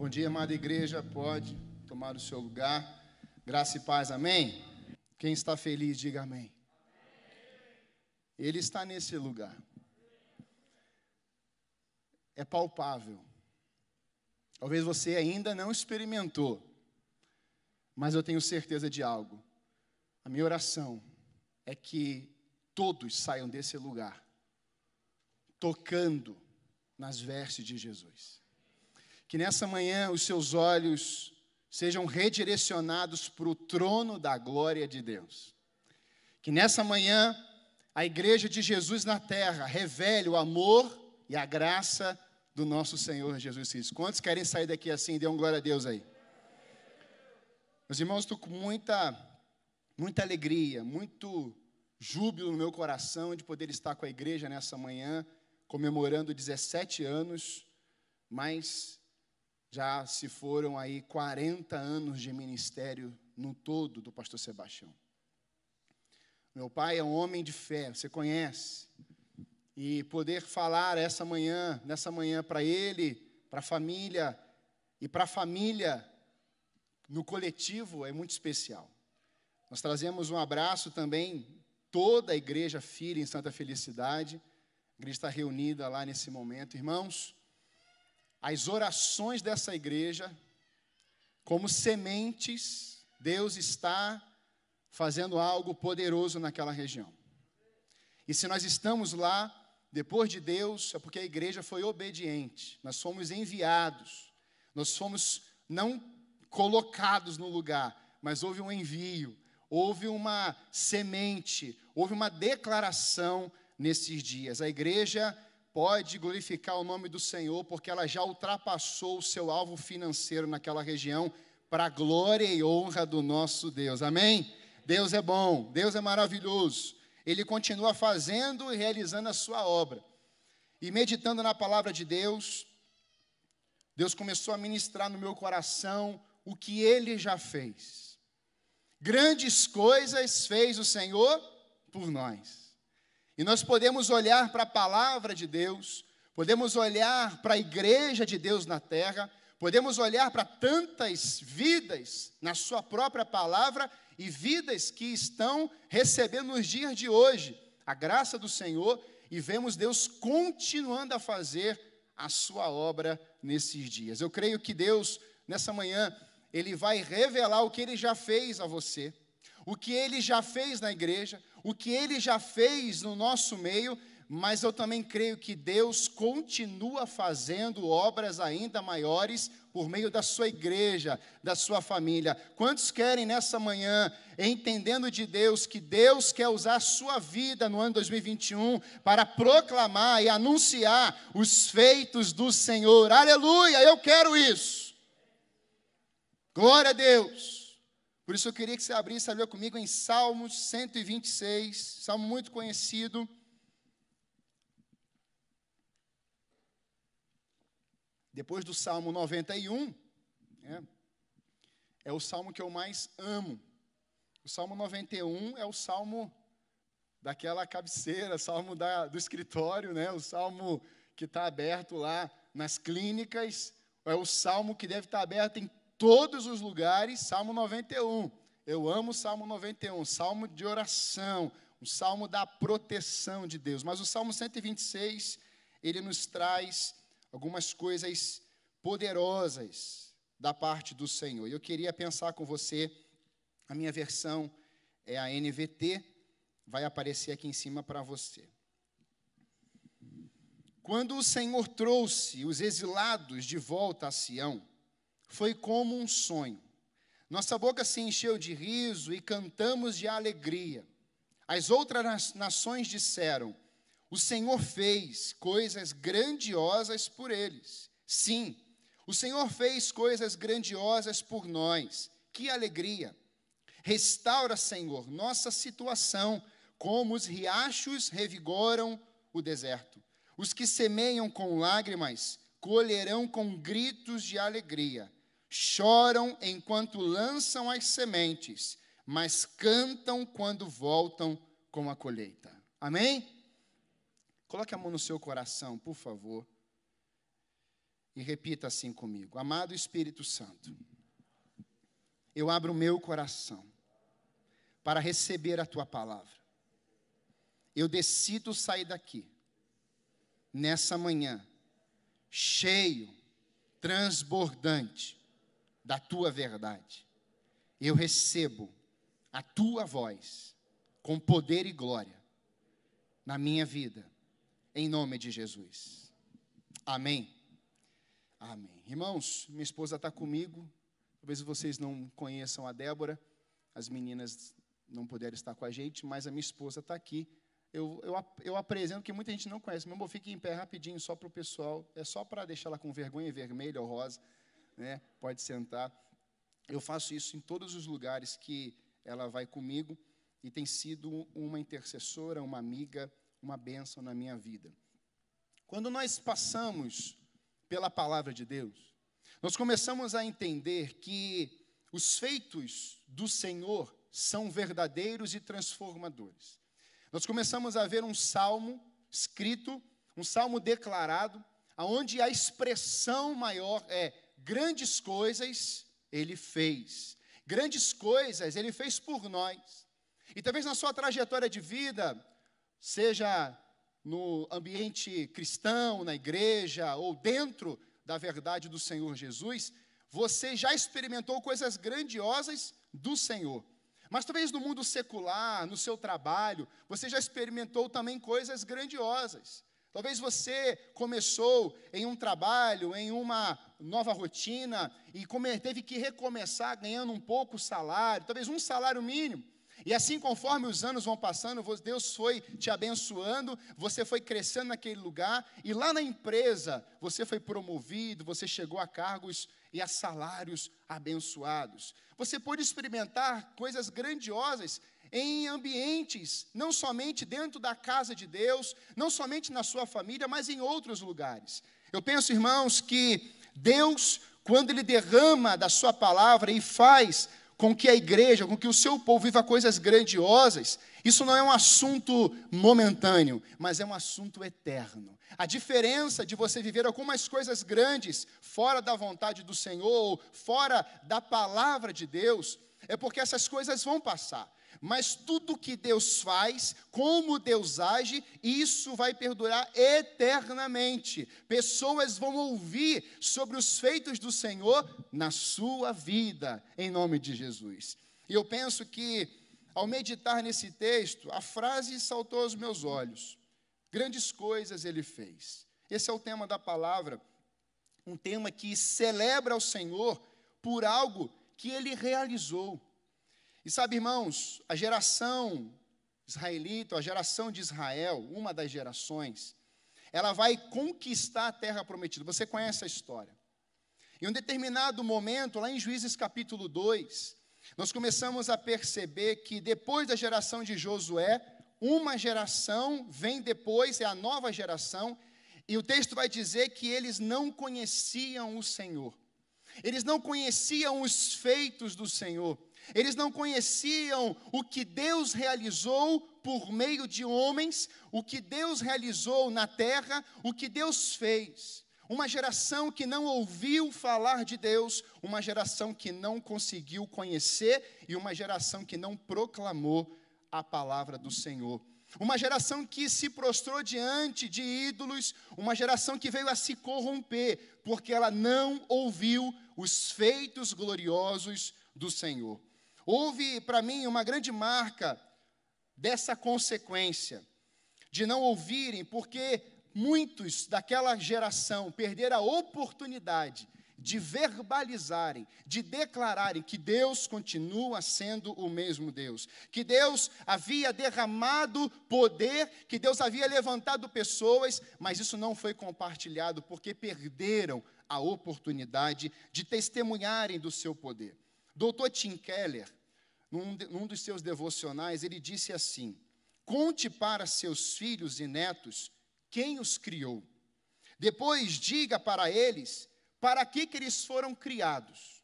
Bom dia, amada igreja. Pode tomar o seu lugar. Graça e paz, amém? Quem está feliz, diga amém. Ele está nesse lugar. É palpável. Talvez você ainda não experimentou, mas eu tenho certeza de algo. A minha oração é que todos saiam desse lugar tocando nas vestes de Jesus. Que nessa manhã os seus olhos sejam redirecionados para o trono da glória de Deus. Que nessa manhã a igreja de Jesus na terra revele o amor e a graça do nosso Senhor Jesus Cristo. Quantos querem sair daqui assim? Dê um glória a Deus aí. Meus irmãos, estou com muita, muita alegria, muito júbilo no meu coração de poder estar com a igreja nessa manhã, comemorando 17 anos, mas já se foram aí 40 anos de ministério no todo do pastor Sebastião. Meu pai é um homem de fé, você conhece. E poder falar essa manhã, nessa manhã para ele, para a família e para a família no coletivo é muito especial. Nós trazemos um abraço também toda a igreja filha em Santa Felicidade. A igreja está reunida lá nesse momento, irmãos as orações dessa igreja como sementes, Deus está fazendo algo poderoso naquela região. E se nós estamos lá, depois de Deus, é porque a igreja foi obediente. Nós fomos enviados. Nós fomos não colocados no lugar, mas houve um envio, houve uma semente, houve uma declaração nesses dias. A igreja pode glorificar o nome do Senhor, porque ela já ultrapassou o seu alvo financeiro naquela região, para a glória e honra do nosso Deus. Amém? Deus é bom, Deus é maravilhoso. Ele continua fazendo e realizando a sua obra. E meditando na palavra de Deus, Deus começou a ministrar no meu coração o que ele já fez. Grandes coisas fez o Senhor por nós. E nós podemos olhar para a palavra de Deus, podemos olhar para a igreja de Deus na terra, podemos olhar para tantas vidas na Sua própria palavra e vidas que estão recebendo nos dias de hoje a graça do Senhor e vemos Deus continuando a fazer a Sua obra nesses dias. Eu creio que Deus, nessa manhã, Ele vai revelar o que Ele já fez a você, o que Ele já fez na igreja, o que ele já fez no nosso meio, mas eu também creio que Deus continua fazendo obras ainda maiores por meio da sua igreja, da sua família. Quantos querem nessa manhã, entendendo de Deus, que Deus quer usar a sua vida no ano 2021 para proclamar e anunciar os feitos do Senhor? Aleluia, eu quero isso. Glória a Deus. Por isso eu queria que você abrisse a ler comigo em Salmos 126, salmo muito conhecido. Depois do Salmo 91, é, é o salmo que eu mais amo. O Salmo 91 é o salmo daquela cabeceira, salmo da, do escritório, né? o salmo que está aberto lá nas clínicas, é o salmo que deve estar aberto em todos os lugares, Salmo 91. Eu amo o Salmo 91, salmo de oração, um salmo da proteção de Deus. Mas o Salmo 126, ele nos traz algumas coisas poderosas da parte do Senhor. E eu queria pensar com você, a minha versão é a NVT, vai aparecer aqui em cima para você. Quando o Senhor trouxe os exilados de volta a Sião, foi como um sonho. Nossa boca se encheu de riso e cantamos de alegria. As outras nações disseram: O Senhor fez coisas grandiosas por eles. Sim, o Senhor fez coisas grandiosas por nós. Que alegria! Restaura, Senhor, nossa situação, como os riachos revigoram o deserto. Os que semeiam com lágrimas colherão com gritos de alegria choram enquanto lançam as sementes, mas cantam quando voltam com a colheita. Amém? Coloque a mão no seu coração, por favor. e repita assim comigo: Amado Espírito Santo, eu abro o meu coração para receber a tua palavra. Eu decido sair daqui, nessa manhã, cheio, transbordante da tua verdade. Eu recebo a tua voz com poder e glória na minha vida, em nome de Jesus. Amém. Amém. Irmãos, minha esposa está comigo. Talvez vocês não conheçam a Débora, as meninas não puderam estar com a gente, mas a minha esposa está aqui. Eu, eu, eu apresento que muita gente não conhece. Meu amor, fique em pé rapidinho, só para o pessoal. É só para deixar ela com vergonha vermelha ou rosa. Né? Pode sentar. Eu faço isso em todos os lugares que ela vai comigo e tem sido uma intercessora, uma amiga, uma bênção na minha vida. Quando nós passamos pela palavra de Deus, nós começamos a entender que os feitos do Senhor são verdadeiros e transformadores. Nós começamos a ver um salmo escrito, um salmo declarado, aonde a expressão maior é grandes coisas ele fez. Grandes coisas ele fez por nós. E talvez na sua trajetória de vida, seja no ambiente cristão, na igreja ou dentro da verdade do Senhor Jesus, você já experimentou coisas grandiosas do Senhor. Mas talvez no mundo secular, no seu trabalho, você já experimentou também coisas grandiosas. Talvez você começou em um trabalho, em uma nova rotina, e teve que recomeçar ganhando um pouco o salário, talvez um salário mínimo. E assim, conforme os anos vão passando, Deus foi te abençoando, você foi crescendo naquele lugar, e lá na empresa você foi promovido, você chegou a cargos e a salários abençoados. Você pôde experimentar coisas grandiosas em ambientes, não somente dentro da casa de Deus, não somente na sua família, mas em outros lugares. Eu penso, irmãos, que Deus, quando Ele derrama da Sua palavra e faz com que a igreja, com que o seu povo viva coisas grandiosas, isso não é um assunto momentâneo, mas é um assunto eterno. A diferença de você viver algumas coisas grandes fora da vontade do Senhor, fora da palavra de Deus, é porque essas coisas vão passar. Mas tudo que Deus faz, como Deus age, isso vai perdurar eternamente. Pessoas vão ouvir sobre os feitos do Senhor na sua vida, em nome de Jesus. E eu penso que, ao meditar nesse texto, a frase saltou aos meus olhos: grandes coisas ele fez. Esse é o tema da palavra, um tema que celebra o Senhor por algo que ele realizou. E sabe, irmãos, a geração israelita, a geração de Israel, uma das gerações, ela vai conquistar a terra prometida. Você conhece a história. Em um determinado momento, lá em Juízes capítulo 2, nós começamos a perceber que depois da geração de Josué, uma geração vem depois, é a nova geração, e o texto vai dizer que eles não conheciam o Senhor. Eles não conheciam os feitos do Senhor. Eles não conheciam o que Deus realizou por meio de homens, o que Deus realizou na terra, o que Deus fez. Uma geração que não ouviu falar de Deus, uma geração que não conseguiu conhecer e uma geração que não proclamou a palavra do Senhor. Uma geração que se prostrou diante de ídolos, uma geração que veio a se corromper, porque ela não ouviu os feitos gloriosos do Senhor. Houve para mim uma grande marca dessa consequência, de não ouvirem, porque muitos daquela geração perderam a oportunidade de verbalizarem, de declararem que Deus continua sendo o mesmo Deus, que Deus havia derramado poder, que Deus havia levantado pessoas, mas isso não foi compartilhado porque perderam a oportunidade de testemunharem do seu poder. Doutor Tim Keller, num, num dos seus devocionais, ele disse assim: Conte para seus filhos e netos quem os criou. Depois diga para eles para que, que eles foram criados.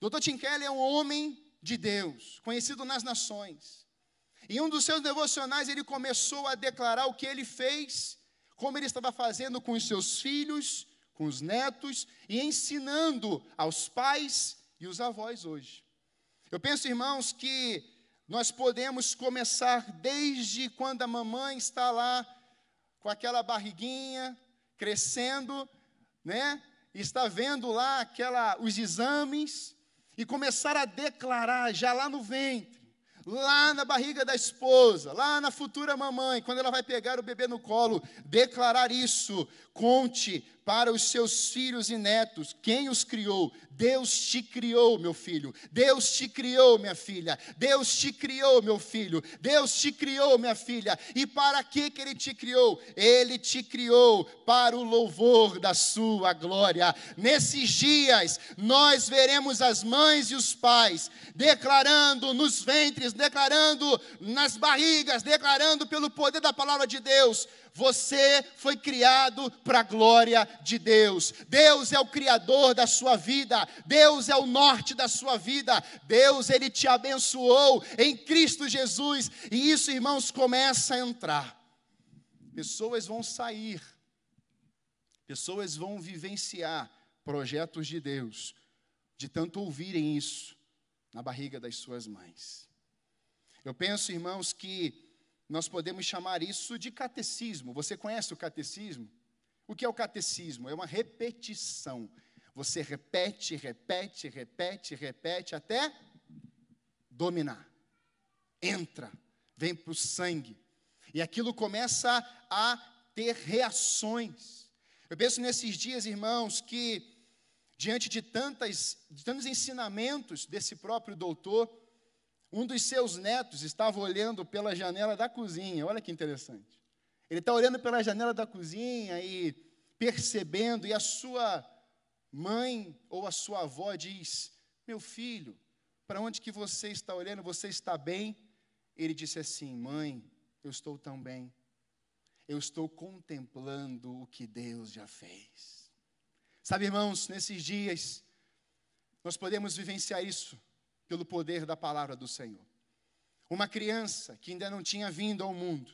Doutor Tim Keller é um homem de Deus, conhecido nas nações. Em um dos seus devocionais, ele começou a declarar o que ele fez, como ele estava fazendo com os seus filhos, com os netos e ensinando aos pais e os avós hoje. Eu penso, irmãos, que nós podemos começar desde quando a mamãe está lá com aquela barriguinha crescendo, né? Está vendo lá aquela os exames e começar a declarar já lá no ventre lá na barriga da esposa, lá na futura mamãe, quando ela vai pegar o bebê no colo, declarar isso. Conte para os seus filhos e netos quem os criou. Deus te criou, meu filho. Deus te criou, minha filha. Deus te criou, meu filho. Deus te criou, minha filha. E para que que ele te criou? Ele te criou para o louvor da sua glória. Nesses dias nós veremos as mães e os pais declarando nos ventres, declarando nas barrigas, declarando pelo poder da palavra de Deus você foi criado para a glória de Deus. Deus é o criador da sua vida. Deus é o norte da sua vida. Deus ele te abençoou em Cristo Jesus. E isso, irmãos, começa a entrar. Pessoas vão sair. Pessoas vão vivenciar projetos de Deus, de tanto ouvirem isso na barriga das suas mães. Eu penso, irmãos, que nós podemos chamar isso de catecismo. Você conhece o catecismo? O que é o catecismo? É uma repetição. Você repete, repete, repete, repete até dominar. Entra, vem para o sangue. E aquilo começa a ter reações. Eu penso nesses dias, irmãos, que diante de, tantas, de tantos ensinamentos desse próprio doutor, um dos seus netos estava olhando pela janela da cozinha. Olha que interessante. Ele está olhando pela janela da cozinha e percebendo, e a sua mãe ou a sua avó diz: Meu filho, para onde que você está olhando? Você está bem? Ele disse assim: Mãe, eu estou tão bem. Eu estou contemplando o que Deus já fez. Sabe, irmãos, nesses dias, nós podemos vivenciar isso pelo poder da palavra do Senhor. Uma criança que ainda não tinha vindo ao mundo,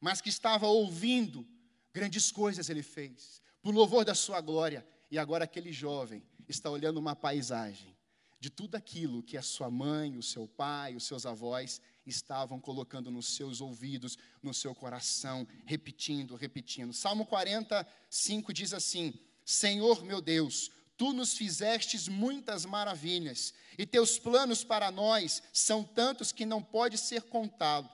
mas que estava ouvindo grandes coisas ele fez, por louvor da sua glória, e agora aquele jovem está olhando uma paisagem de tudo aquilo que a sua mãe, o seu pai, os seus avós estavam colocando nos seus ouvidos, no seu coração, repetindo, repetindo. Salmo 45 diz assim: Senhor meu Deus, Tu nos fizestes muitas maravilhas, e teus planos para nós são tantos que não pode ser contado.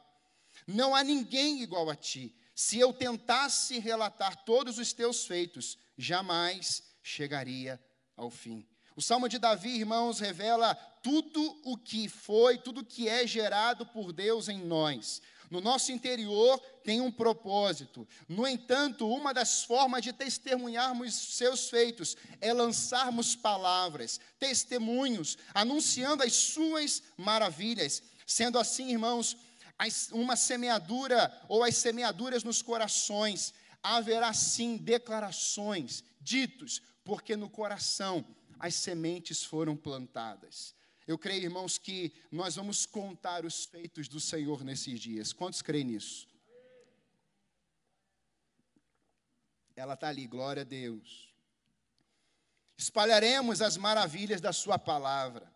Não há ninguém igual a ti. Se eu tentasse relatar todos os teus feitos, jamais chegaria ao fim. O Salmo de Davi, irmãos, revela tudo o que foi, tudo o que é gerado por Deus em nós. No nosso interior tem um propósito. No entanto, uma das formas de testemunharmos seus feitos é lançarmos palavras, testemunhos, anunciando as suas maravilhas. Sendo assim, irmãos, uma semeadura ou as semeaduras nos corações, haverá sim declarações, ditos, porque no coração as sementes foram plantadas. Eu creio, irmãos, que nós vamos contar os feitos do Senhor nesses dias. Quantos creem nisso? Ela está ali, glória a Deus. Espalharemos as maravilhas da Sua palavra.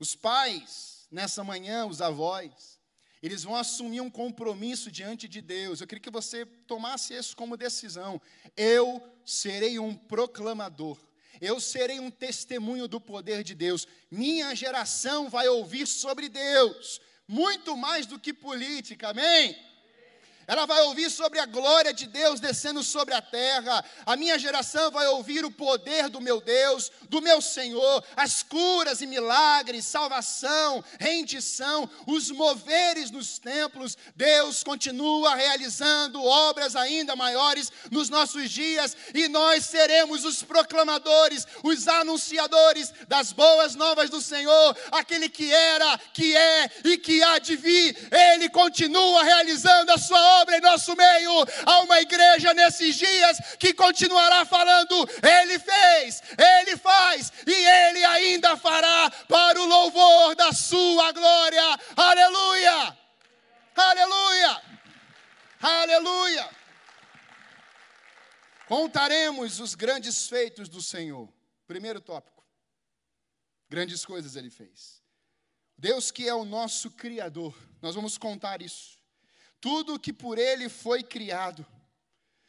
Os pais, nessa manhã, os avós, eles vão assumir um compromisso diante de Deus. Eu queria que você tomasse isso como decisão. Eu serei um proclamador eu serei um testemunho do poder de Deus. Minha geração vai ouvir sobre Deus, muito mais do que política, amém? Ela vai ouvir sobre a glória de Deus descendo sobre a terra. A minha geração vai ouvir o poder do meu Deus, do meu Senhor, as curas e milagres, salvação, rendição, os moveres nos templos. Deus continua realizando obras ainda maiores nos nossos dias e nós seremos os proclamadores, os anunciadores das boas novas do Senhor, aquele que era, que é e que há de vir. Ele continua realizando a sua obra obra em nosso meio. Há uma igreja nesses dias que continuará falando: Ele fez, Ele faz e Ele ainda fará para o louvor da Sua glória. Aleluia! Aleluia! Aleluia! Contaremos os grandes feitos do Senhor. Primeiro tópico. Grandes coisas ele fez. Deus que é o nosso Criador. Nós vamos contar isso. Tudo que por ele foi criado.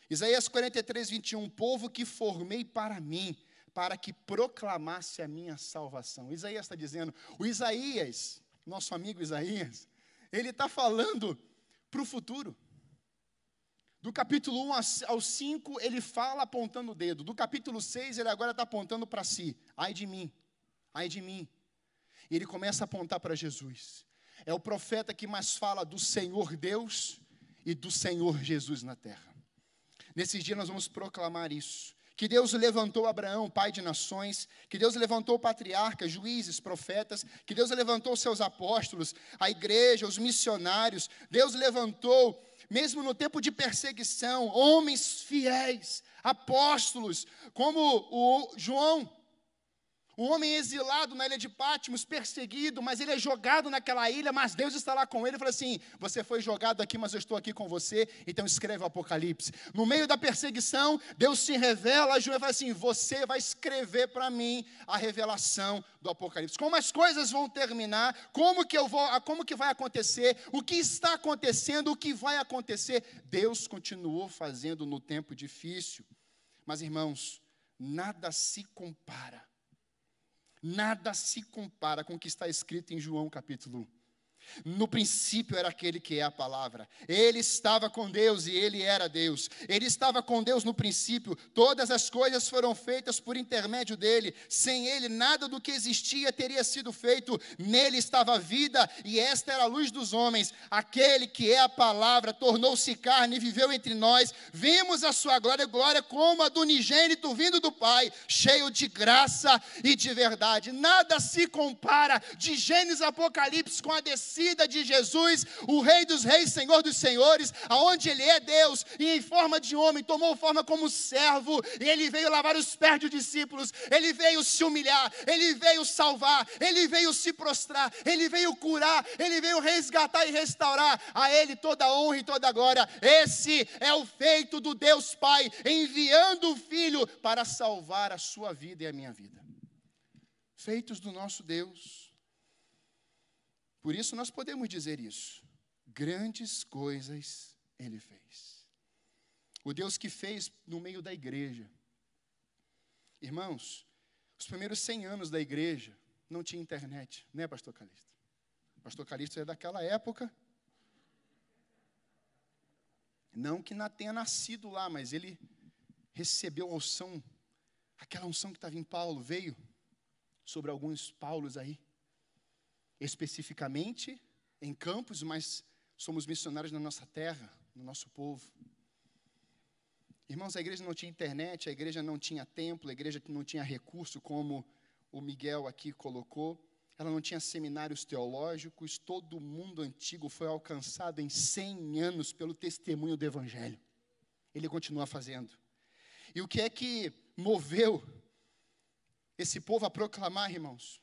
Isaías 43, 21. Povo que formei para mim, para que proclamasse a minha salvação. Isaías está dizendo, o Isaías, nosso amigo Isaías, ele está falando para o futuro. Do capítulo 1 ao 5, ele fala apontando o dedo. Do capítulo 6, ele agora está apontando para si. Ai de mim, ai de mim. E ele começa a apontar para Jesus. É o profeta que mais fala do Senhor Deus e do Senhor Jesus na terra. Nesses dias nós vamos proclamar isso. Que Deus levantou Abraão, pai de nações, que Deus levantou patriarcas, juízes, profetas, que Deus levantou seus apóstolos, a igreja, os missionários. Deus levantou mesmo no tempo de perseguição, homens fiéis, apóstolos, como o João, um homem exilado na ilha de Patmos, perseguido, mas ele é jogado naquela ilha, mas Deus está lá com ele e fala assim: Você foi jogado aqui, mas eu estou aqui com você, então escreve o Apocalipse. No meio da perseguição, Deus se revela a João e fala assim: Você vai escrever para mim a revelação do Apocalipse. Como as coisas vão terminar, como que eu vou, como que vai acontecer, o que está acontecendo, o que vai acontecer. Deus continuou fazendo no tempo difícil. Mas irmãos, nada se compara Nada se compara com o que está escrito em João capítulo 1. No princípio era aquele que é a palavra. Ele estava com Deus e ele era Deus. Ele estava com Deus no princípio. Todas as coisas foram feitas por intermédio dele. Sem ele, nada do que existia teria sido feito. Nele estava a vida e esta era a luz dos homens. Aquele que é a palavra tornou-se carne e viveu entre nós. Vimos a sua glória, glória como a do unigênito vindo do Pai, cheio de graça e de verdade. Nada se compara de Gênesis Apocalipse com a descida descida de Jesus, o Rei dos Reis, Senhor dos Senhores, aonde Ele é Deus e em forma de homem, tomou forma como servo, e Ele veio lavar os pés dos discípulos, Ele veio se humilhar, Ele veio salvar, Ele veio se prostrar, Ele veio curar, Ele veio resgatar e restaurar, a Ele toda a honra e toda a glória. Esse é o feito do Deus Pai, enviando o Filho para salvar a sua vida e a minha vida. Feitos do nosso Deus por isso nós podemos dizer isso. Grandes coisas ele fez. O Deus que fez no meio da igreja. Irmãos, os primeiros 100 anos da igreja não tinha internet, né, pastor Calixto? Pastor Calixto é daquela época. Não que tenha nascido lá, mas ele recebeu a unção, aquela unção que estava em Paulo, veio sobre alguns Paulos aí especificamente em campos, mas somos missionários na nossa terra, no nosso povo. Irmãos, a igreja não tinha internet, a igreja não tinha templo, a igreja não tinha recurso, como o Miguel aqui colocou. Ela não tinha seminários teológicos, todo o mundo antigo foi alcançado em 100 anos pelo testemunho do Evangelho. Ele continua fazendo. E o que é que moveu esse povo a proclamar, irmãos?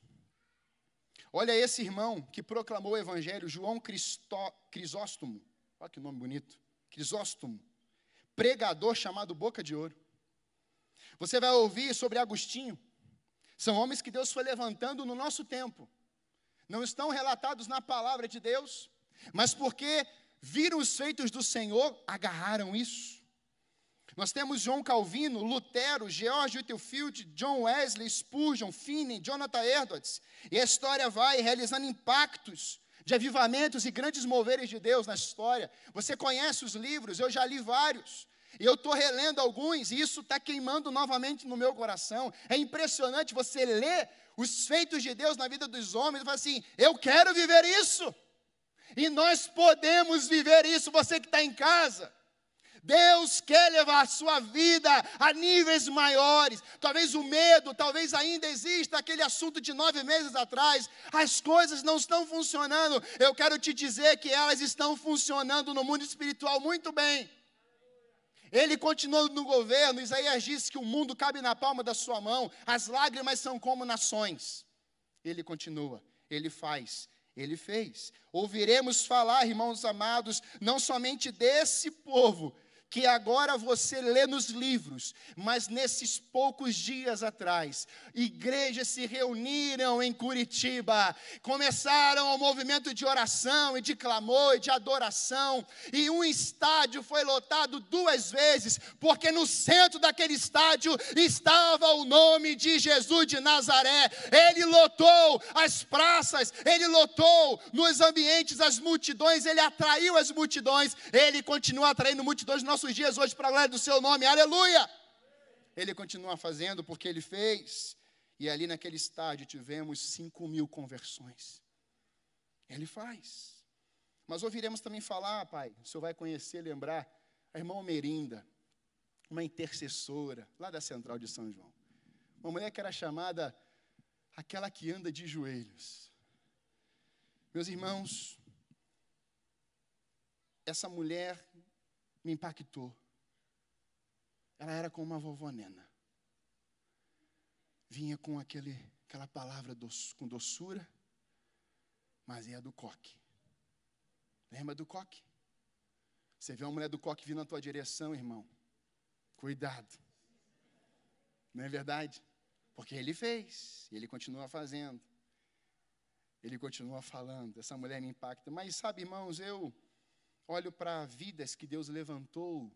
Olha esse irmão que proclamou o evangelho, João Cristó, Crisóstomo. Olha que nome bonito. Crisóstomo. Pregador chamado Boca de Ouro. Você vai ouvir sobre Agostinho. São homens que Deus foi levantando no nosso tempo. Não estão relatados na palavra de Deus, mas porque viram os feitos do Senhor, agarraram isso. Nós temos João Calvino, Lutero, George Whitefield, John Wesley, Spurgeon, Finney, Jonathan Edwards. E a história vai realizando impactos de avivamentos e grandes moveres de Deus na história. Você conhece os livros, eu já li vários. E eu estou relendo alguns, e isso está queimando novamente no meu coração. É impressionante você ler os feitos de Deus na vida dos homens e falar assim: eu quero viver isso. E nós podemos viver isso, você que está em casa. Deus quer levar a sua vida a níveis maiores. Talvez o medo, talvez ainda exista aquele assunto de nove meses atrás. As coisas não estão funcionando. Eu quero te dizer que elas estão funcionando no mundo espiritual muito bem. Ele continuou no governo. Isaías disse que o mundo cabe na palma da sua mão. As lágrimas são como nações. Ele continua, ele faz, ele fez. Ouviremos falar, irmãos amados, não somente desse povo, que agora você lê nos livros, mas nesses poucos dias atrás, igrejas se reuniram em Curitiba, começaram o movimento de oração e de clamor e de adoração, e um estádio foi lotado duas vezes, porque no centro daquele estádio estava o nome de Jesus de Nazaré. Ele lotou as praças, ele lotou nos ambientes as multidões, ele atraiu as multidões, ele continua atraindo multidões nossos dias hoje para a glória do seu nome, aleluia! Ele continua fazendo porque ele fez, e ali naquele estádio tivemos 5 mil conversões. Ele faz. Mas ouviremos também falar, pai, o senhor vai conhecer, lembrar, a irmã Merinda, uma intercessora, lá da central de São João. Uma mulher que era chamada aquela que anda de joelhos. Meus irmãos, essa mulher me impactou. Ela era como uma vovó Nena. Vinha com aquele, aquela palavra com doçura, mas é a do coque. Lembra do coque? Você vê uma mulher do coque vindo na tua direção, irmão. Cuidado. Não é verdade? Porque ele fez, e ele continua fazendo. Ele continua falando. Essa mulher me impacta. Mas sabe, irmãos, eu olho para vidas que Deus levantou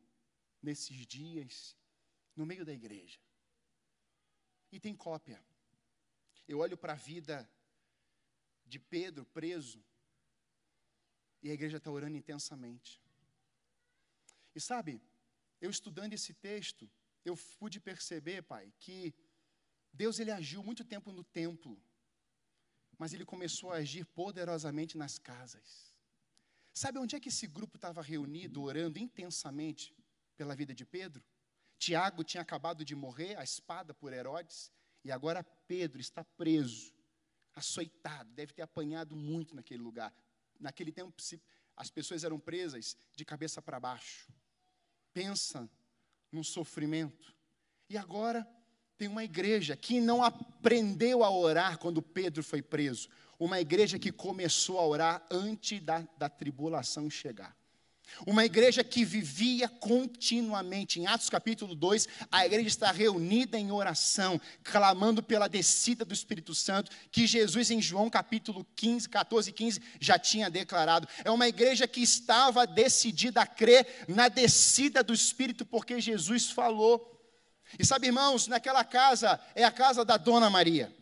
nesses dias, no meio da igreja. E tem cópia. Eu olho para a vida de Pedro preso, e a igreja está orando intensamente. E sabe, eu estudando esse texto, eu pude perceber, pai, que Deus ele agiu muito tempo no templo, mas ele começou a agir poderosamente nas casas. Sabe onde é que esse grupo estava reunido, orando intensamente pela vida de Pedro? Tiago tinha acabado de morrer, a espada por Herodes, e agora Pedro está preso, açoitado, deve ter apanhado muito naquele lugar. Naquele tempo, as pessoas eram presas de cabeça para baixo. Pensa num sofrimento. E agora tem uma igreja que não aprendeu a orar quando Pedro foi preso uma igreja que começou a orar antes da, da tribulação chegar. Uma igreja que vivia continuamente. Em Atos capítulo 2, a igreja está reunida em oração, clamando pela descida do Espírito Santo, que Jesus, em João capítulo 15, 14 e 15, já tinha declarado. É uma igreja que estava decidida a crer na descida do Espírito, porque Jesus falou. E sabe, irmãos, naquela casa é a casa da Dona Maria.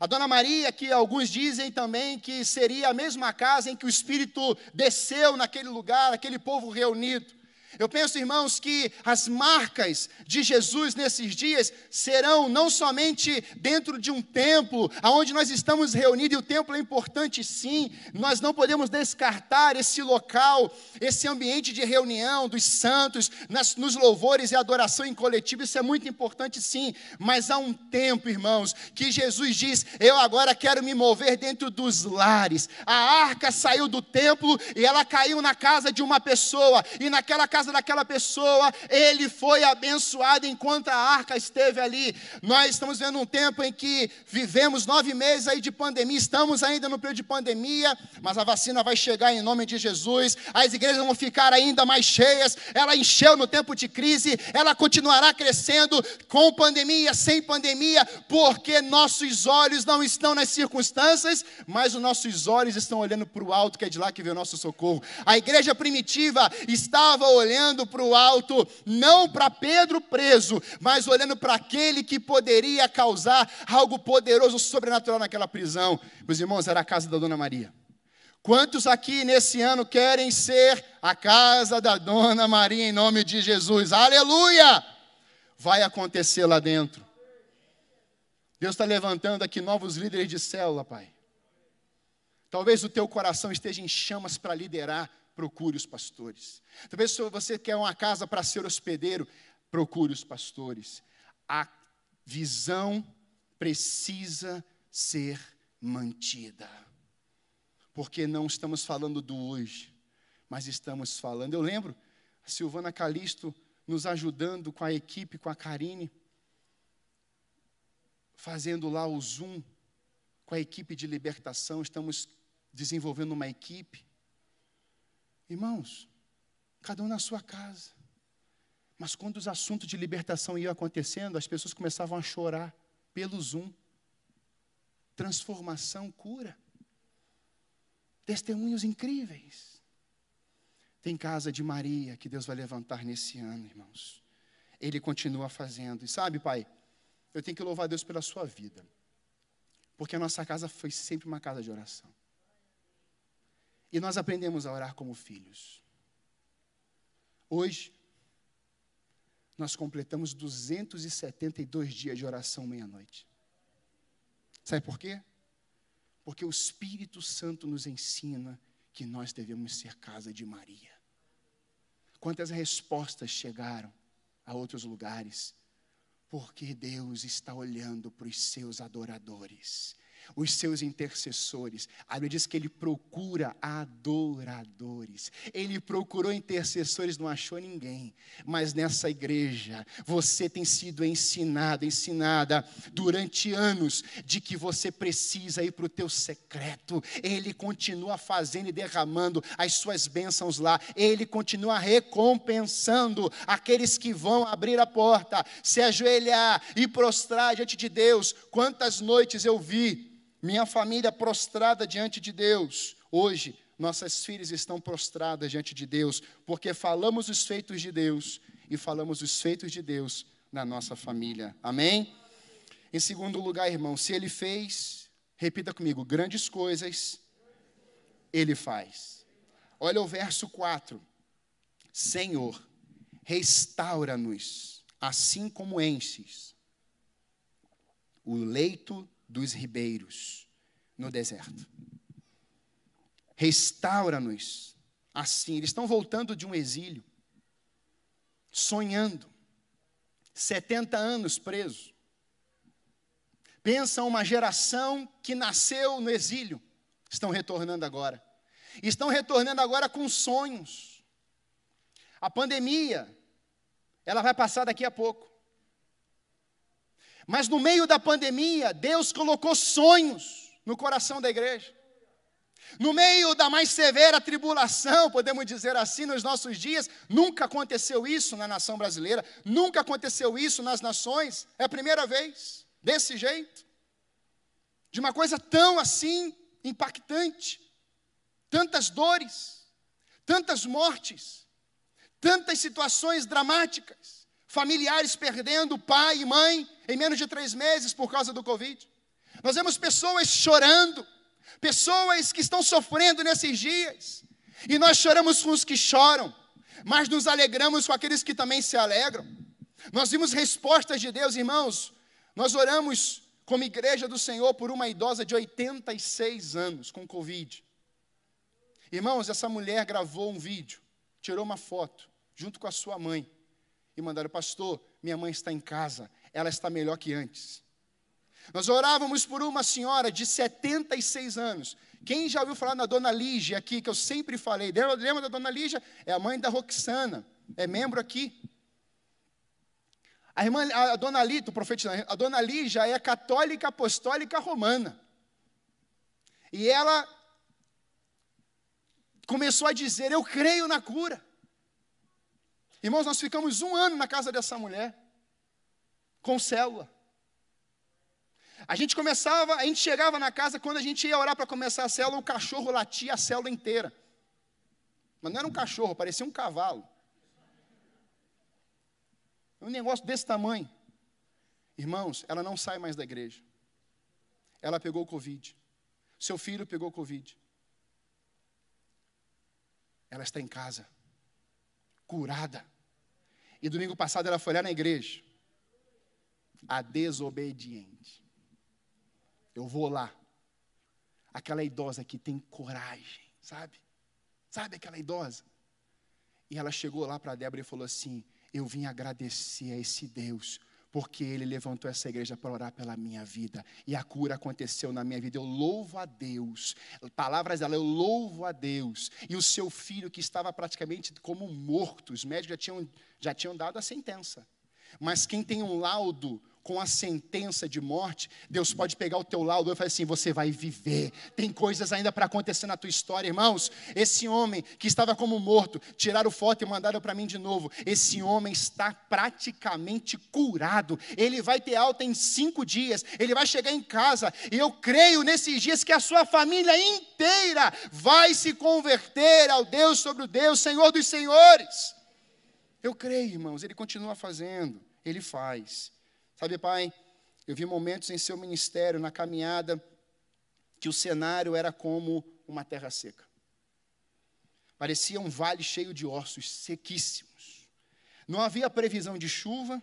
A Dona Maria, que alguns dizem também que seria a mesma casa em que o Espírito desceu naquele lugar, aquele povo reunido. Eu penso, irmãos, que as marcas de Jesus nesses dias serão não somente dentro de um templo, aonde nós estamos reunidos, e o templo é importante sim, nós não podemos descartar esse local, esse ambiente de reunião dos santos, nas, nos louvores e adoração em coletivo, isso é muito importante sim, mas há um tempo, irmãos, que Jesus diz: Eu agora quero me mover dentro dos lares. A arca saiu do templo e ela caiu na casa de uma pessoa, e naquela casa casa daquela pessoa, ele foi abençoado enquanto a arca esteve ali. Nós estamos vendo um tempo em que vivemos nove meses aí de pandemia, estamos ainda no período de pandemia, mas a vacina vai chegar em nome de Jesus, as igrejas vão ficar ainda mais cheias, ela encheu no tempo de crise, ela continuará crescendo com pandemia, sem pandemia, porque nossos olhos não estão nas circunstâncias, mas os nossos olhos estão olhando para o alto, que é de lá que vem o nosso socorro. A igreja primitiva estava olhando olhando para o alto, não para Pedro preso, mas olhando para aquele que poderia causar algo poderoso, sobrenatural naquela prisão. Meus irmãos, era a casa da Dona Maria. Quantos aqui nesse ano querem ser a casa da Dona Maria em nome de Jesus? Aleluia! Vai acontecer lá dentro. Deus está levantando aqui novos líderes de célula, Pai. Talvez o teu coração esteja em chamas para liderar procure os pastores. Talvez se você quer uma casa para ser hospedeiro, procure os pastores. A visão precisa ser mantida. Porque não estamos falando do hoje, mas estamos falando. Eu lembro a Silvana Calisto nos ajudando com a equipe, com a Karine, fazendo lá o Zoom com a equipe de libertação, estamos desenvolvendo uma equipe. Irmãos, cada um na sua casa. Mas quando os assuntos de libertação iam acontecendo, as pessoas começavam a chorar pelo Zoom. Transformação, cura. Testemunhos incríveis. Tem casa de Maria que Deus vai levantar nesse ano, irmãos. Ele continua fazendo. E sabe, Pai, eu tenho que louvar Deus pela sua vida. Porque a nossa casa foi sempre uma casa de oração. E nós aprendemos a orar como filhos. Hoje, nós completamos 272 dias de oração meia-noite. Sabe por quê? Porque o Espírito Santo nos ensina que nós devemos ser casa de Maria. Quantas respostas chegaram a outros lugares? Porque Deus está olhando para os seus adoradores os seus intercessores. A Bíblia diz que ele procura adoradores. Ele procurou intercessores, não achou ninguém. Mas nessa igreja, você tem sido ensinado, ensinada durante anos de que você precisa ir para o teu secreto. Ele continua fazendo e derramando as suas bênçãos lá. Ele continua recompensando aqueles que vão abrir a porta, se ajoelhar e prostrar diante de Deus. Quantas noites eu vi minha família prostrada diante de Deus. Hoje, nossas filhas estão prostradas diante de Deus, porque falamos os feitos de Deus e falamos os feitos de Deus na nossa família. Amém? Em segundo lugar, irmão, se ele fez, repita comigo, grandes coisas, ele faz. Olha o verso 4. Senhor, restaura-nos, assim como enches o leito dos ribeiros no deserto. Restaura-nos assim. Eles estão voltando de um exílio, sonhando, 70 anos presos. Pensa uma geração que nasceu no exílio, estão retornando agora. Estão retornando agora com sonhos. A pandemia, ela vai passar daqui a pouco. Mas no meio da pandemia, Deus colocou sonhos no coração da igreja. No meio da mais severa tribulação, podemos dizer assim, nos nossos dias, nunca aconteceu isso na nação brasileira, nunca aconteceu isso nas nações, é a primeira vez, desse jeito, de uma coisa tão assim impactante, tantas dores, tantas mortes, tantas situações dramáticas familiares perdendo pai e mãe em menos de três meses por causa do Covid. Nós vemos pessoas chorando, pessoas que estão sofrendo nesses dias, e nós choramos com os que choram, mas nos alegramos com aqueles que também se alegram. Nós vimos respostas de Deus, irmãos. Nós oramos como igreja do Senhor por uma idosa de 86 anos com Covid. Irmãos, essa mulher gravou um vídeo, tirou uma foto, junto com a sua mãe e mandaram, pastor, minha mãe está em casa, ela está melhor que antes. Nós orávamos por uma senhora de 76 anos. Quem já ouviu falar na dona Lígia aqui, que eu sempre falei? Lembra da dona Lígia? É a mãe da Roxana, é membro aqui. A irmã, a dona Lito, profetizando, a dona Lígia é católica apostólica romana. E ela começou a dizer: Eu creio na cura. Irmãos, nós ficamos um ano na casa dessa mulher, com célula. A gente começava, a gente chegava na casa, quando a gente ia orar para começar a célula, o cachorro latia a célula inteira. Mas não era um cachorro, parecia um cavalo. Um negócio desse tamanho. Irmãos, ela não sai mais da igreja. Ela pegou Covid. Seu filho pegou Covid. Ela está em casa curada. E domingo passado ela foi lá na igreja. A desobediente. Eu vou lá. Aquela idosa que tem coragem, sabe? Sabe aquela idosa? E ela chegou lá para Débora e falou assim: Eu vim agradecer a esse Deus porque Ele levantou essa igreja para orar pela minha vida, e a cura aconteceu na minha vida. Eu louvo a Deus, palavras dela, eu louvo a Deus. E o seu filho, que estava praticamente como morto, os médicos já tinham, já tinham dado a sentença. Mas quem tem um laudo com a sentença de morte, Deus pode pegar o teu laudo e falar assim: você vai viver. Tem coisas ainda para acontecer na tua história, irmãos. Esse homem que estava como morto, tiraram foto e mandaram para mim de novo. Esse homem está praticamente curado. Ele vai ter alta em cinco dias. Ele vai chegar em casa. E eu creio nesses dias que a sua família inteira vai se converter ao Deus sobre o Deus, Senhor dos Senhores. Eu creio, irmãos. Ele continua fazendo. Ele faz. Sabe, pai, eu vi momentos em seu ministério, na caminhada, que o cenário era como uma terra seca. Parecia um vale cheio de ossos sequíssimos. Não havia previsão de chuva,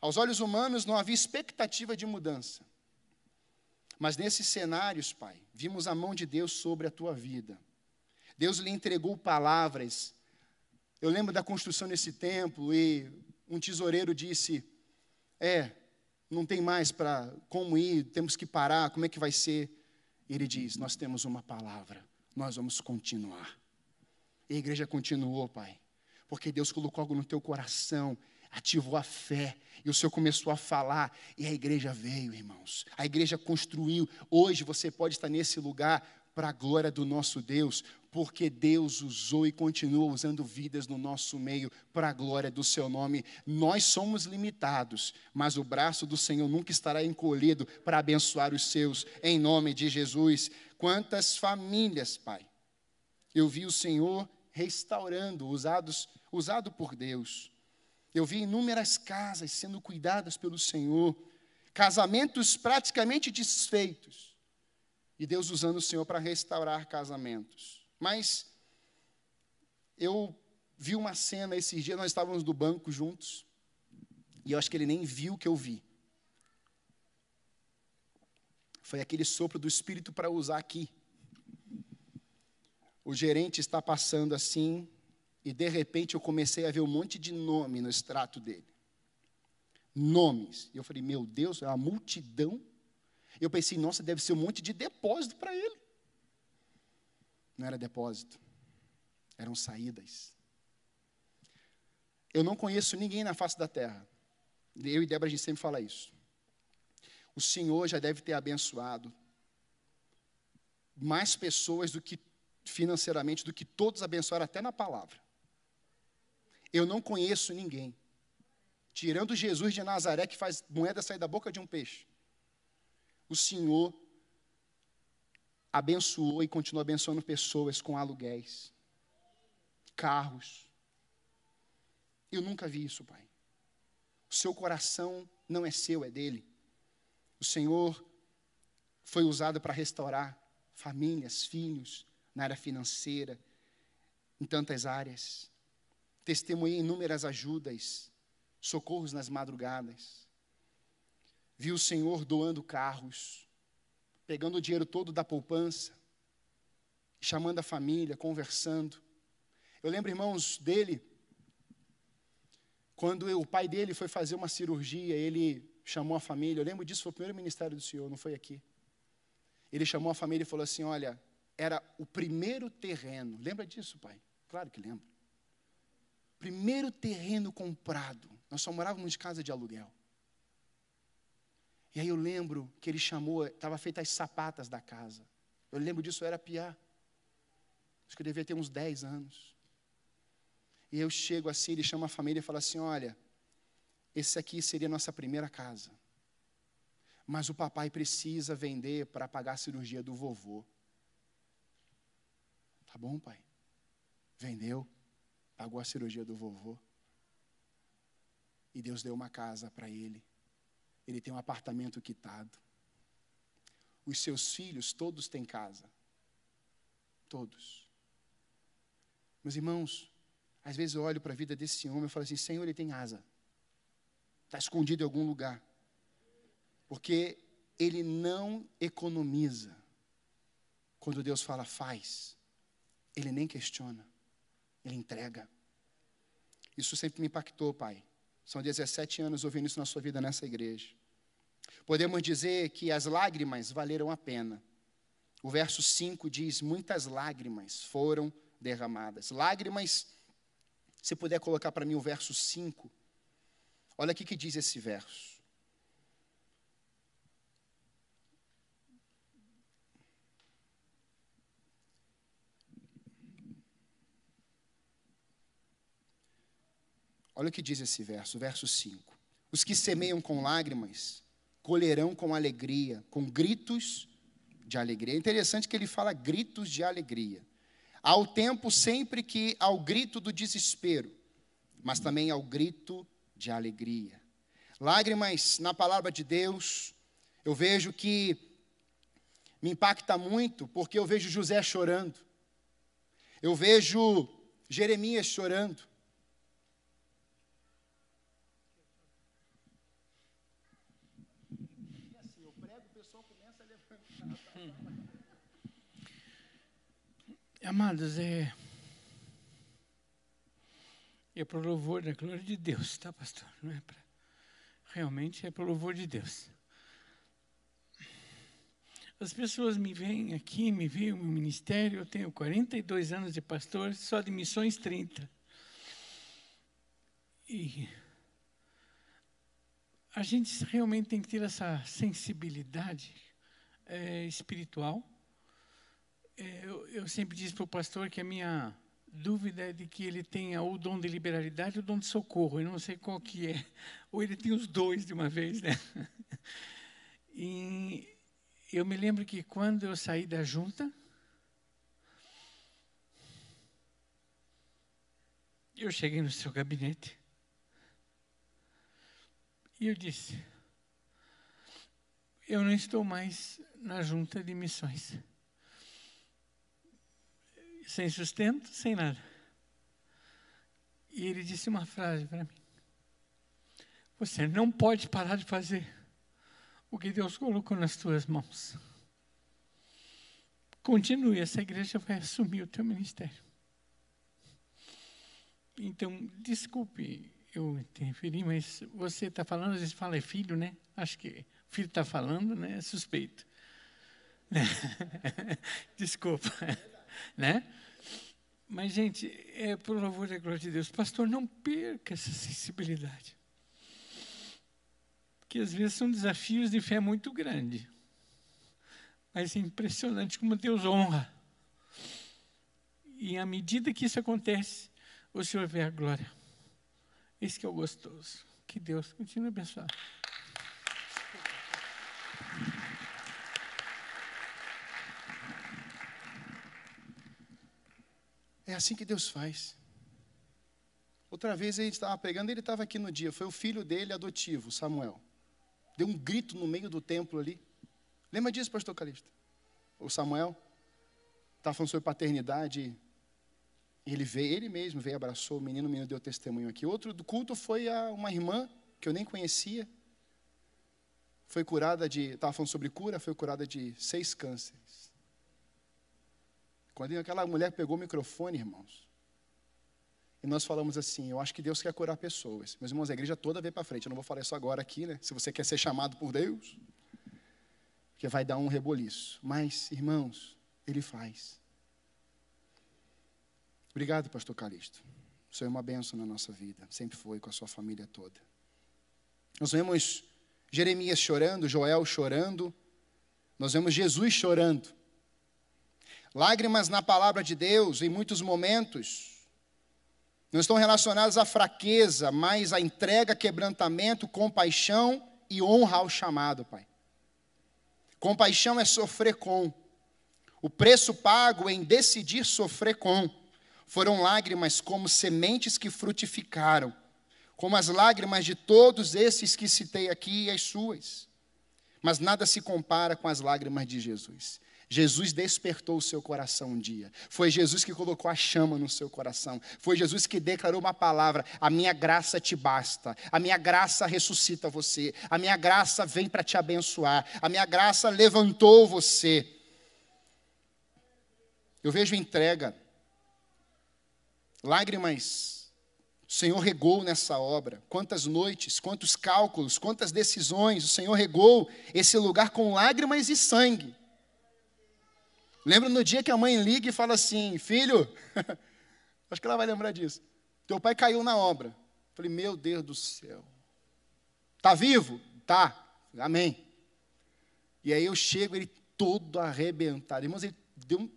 aos olhos humanos não havia expectativa de mudança. Mas nesses cenários, Pai, vimos a mão de Deus sobre a tua vida. Deus lhe entregou palavras. Eu lembro da construção desse templo e um tesoureiro disse: é, não tem mais para como ir, temos que parar, como é que vai ser? Ele diz: Nós temos uma palavra, nós vamos continuar. E a igreja continuou, Pai, porque Deus colocou algo no teu coração, ativou a fé, e o Senhor começou a falar, e a igreja veio, irmãos. A igreja construiu. Hoje você pode estar nesse lugar para a glória do nosso Deus, porque Deus usou e continua usando vidas no nosso meio para a glória do seu nome. Nós somos limitados, mas o braço do Senhor nunca estará encolhido para abençoar os seus, em nome de Jesus. Quantas famílias, Pai, eu vi o Senhor restaurando, usados, usado por Deus. Eu vi inúmeras casas sendo cuidadas pelo Senhor, casamentos praticamente desfeitos, e Deus usando o Senhor para restaurar casamentos. Mas eu vi uma cena esses dias, nós estávamos no banco juntos, e eu acho que ele nem viu o que eu vi. Foi aquele sopro do Espírito para usar aqui. O gerente está passando assim, e de repente eu comecei a ver um monte de nome no extrato dele. Nomes. E eu falei, meu Deus, é uma multidão. Eu pensei, nossa, deve ser um monte de depósito para ele. Não era depósito, eram saídas. Eu não conheço ninguém na face da terra. Eu e Débora, a gente sempre fala isso. O Senhor já deve ter abençoado mais pessoas do que financeiramente, do que todos abençoaram até na palavra. Eu não conheço ninguém, tirando Jesus de Nazaré, que faz moeda sair da boca de um peixe. O Senhor abençoou e continua abençoando pessoas com aluguéis, carros. Eu nunca vi isso, Pai. O seu coração não é seu, é dele. O Senhor foi usado para restaurar famílias, filhos, na área financeira, em tantas áreas. Testemunhei inúmeras ajudas, socorros nas madrugadas. Vi o Senhor doando carros, pegando o dinheiro todo da poupança, chamando a família, conversando. Eu lembro, irmãos, dele, quando o pai dele foi fazer uma cirurgia, ele chamou a família. Eu lembro disso, foi o primeiro ministério do Senhor, não foi aqui. Ele chamou a família e falou assim: Olha, era o primeiro terreno. Lembra disso, pai? Claro que lembro. Primeiro terreno comprado. Nós só morávamos de casa de aluguel. E aí eu lembro que ele chamou, estava feitas as sapatas da casa. Eu lembro disso, eu era piá. Acho que eu devia ter uns 10 anos. E eu chego assim, ele chama a família e fala assim: Olha, esse aqui seria a nossa primeira casa. Mas o papai precisa vender para pagar a cirurgia do vovô. Tá bom, pai? Vendeu, pagou a cirurgia do vovô. E Deus deu uma casa para ele ele tem um apartamento quitado. Os seus filhos, todos têm casa. Todos. Meus irmãos, às vezes eu olho para a vida desse homem e falo assim: Senhor, ele tem asa. Está escondido em algum lugar. Porque ele não economiza. Quando Deus fala, faz. Ele nem questiona. Ele entrega. Isso sempre me impactou, Pai. São 17 anos ouvindo isso na sua vida nessa igreja. Podemos dizer que as lágrimas valeram a pena. O verso 5 diz: Muitas lágrimas foram derramadas. Lágrimas, se puder colocar para mim o verso 5. Olha o que diz esse verso. Olha o que diz esse verso, verso 5. Os que semeiam com lágrimas colherão com alegria, com gritos de alegria. É interessante que ele fala gritos de alegria. Há o tempo sempre que há o grito do desespero, mas também há o grito de alegria. Lágrimas na palavra de Deus, eu vejo que me impacta muito, porque eu vejo José chorando, eu vejo Jeremias chorando, Amados, é. É para o louvor da glória de Deus, tá, pastor? Não é para. Realmente é para o louvor de Deus. As pessoas me veem aqui, me veem no ministério. Eu tenho 42 anos de pastor, só de missões 30. E a gente realmente tem que ter essa sensibilidade é, espiritual eu, eu sempre disse para o pastor que a minha dúvida é de que ele tenha o dom de liberalidade ou o dom de socorro. Eu não sei qual que é. Ou ele tem os dois de uma vez, né? E eu me lembro que quando eu saí da junta, eu cheguei no seu gabinete e eu disse: Eu não estou mais na junta de missões sem sustento, sem nada. E ele disse uma frase para mim: Você não pode parar de fazer o que Deus colocou nas tuas mãos. Continue, essa igreja vai assumir o teu ministério. Então, desculpe eu interferir, mas você está falando, às vezes fala é filho, né? Acho que filho está falando, né? É suspeito. Desculpa, né? Mas, gente, é por favor da glória de Deus. Pastor, não perca essa sensibilidade. Porque às vezes são desafios de fé muito grandes. Mas é impressionante como Deus honra. E à medida que isso acontece, o Senhor vê a glória. Esse que é o gostoso. Que Deus continue a É assim que Deus faz. Outra vez a gente estava pegando, ele estava aqui no dia, foi o filho dele adotivo, Samuel. Deu um grito no meio do templo ali. Lembra disso, pastor Calista? O Samuel estava falando sobre paternidade. Ele veio, ele mesmo veio, abraçou o menino, o menino deu testemunho aqui. Outro do culto foi a, uma irmã que eu nem conhecia. Foi curada de, estava falando sobre cura, foi curada de seis cânceres. Quando aquela mulher pegou o microfone, irmãos, e nós falamos assim: eu acho que Deus quer curar pessoas. Meus irmãos, a igreja toda veio para frente. Eu não vou falar isso agora aqui, né? Se você quer ser chamado por Deus, que vai dar um reboliço. Mas, irmãos, Ele faz. Obrigado, pastor Calixto. O Senhor é uma bênção na nossa vida. Sempre foi com a sua família toda. Nós vemos Jeremias chorando, Joel chorando. Nós vemos Jesus chorando. Lágrimas na palavra de Deus, em muitos momentos, não estão relacionadas à fraqueza, mas à entrega, quebrantamento, compaixão e honra ao chamado, Pai. Compaixão é sofrer com. O preço pago em decidir sofrer com foram lágrimas como sementes que frutificaram, como as lágrimas de todos esses que citei aqui e as suas. Mas nada se compara com as lágrimas de Jesus. Jesus despertou o seu coração um dia. Foi Jesus que colocou a chama no seu coração. Foi Jesus que declarou uma palavra: A minha graça te basta. A minha graça ressuscita você. A minha graça vem para te abençoar. A minha graça levantou você. Eu vejo entrega, lágrimas. O Senhor regou nessa obra. Quantas noites, quantos cálculos, quantas decisões. O Senhor regou esse lugar com lágrimas e sangue. Lembra no dia que a mãe liga e fala assim: Filho, acho que ela vai lembrar disso. Teu pai caiu na obra. Falei: Meu Deus do céu. Tá vivo? Tá. Amém. E aí eu chego, ele todo arrebentado. Irmãos, ele deu um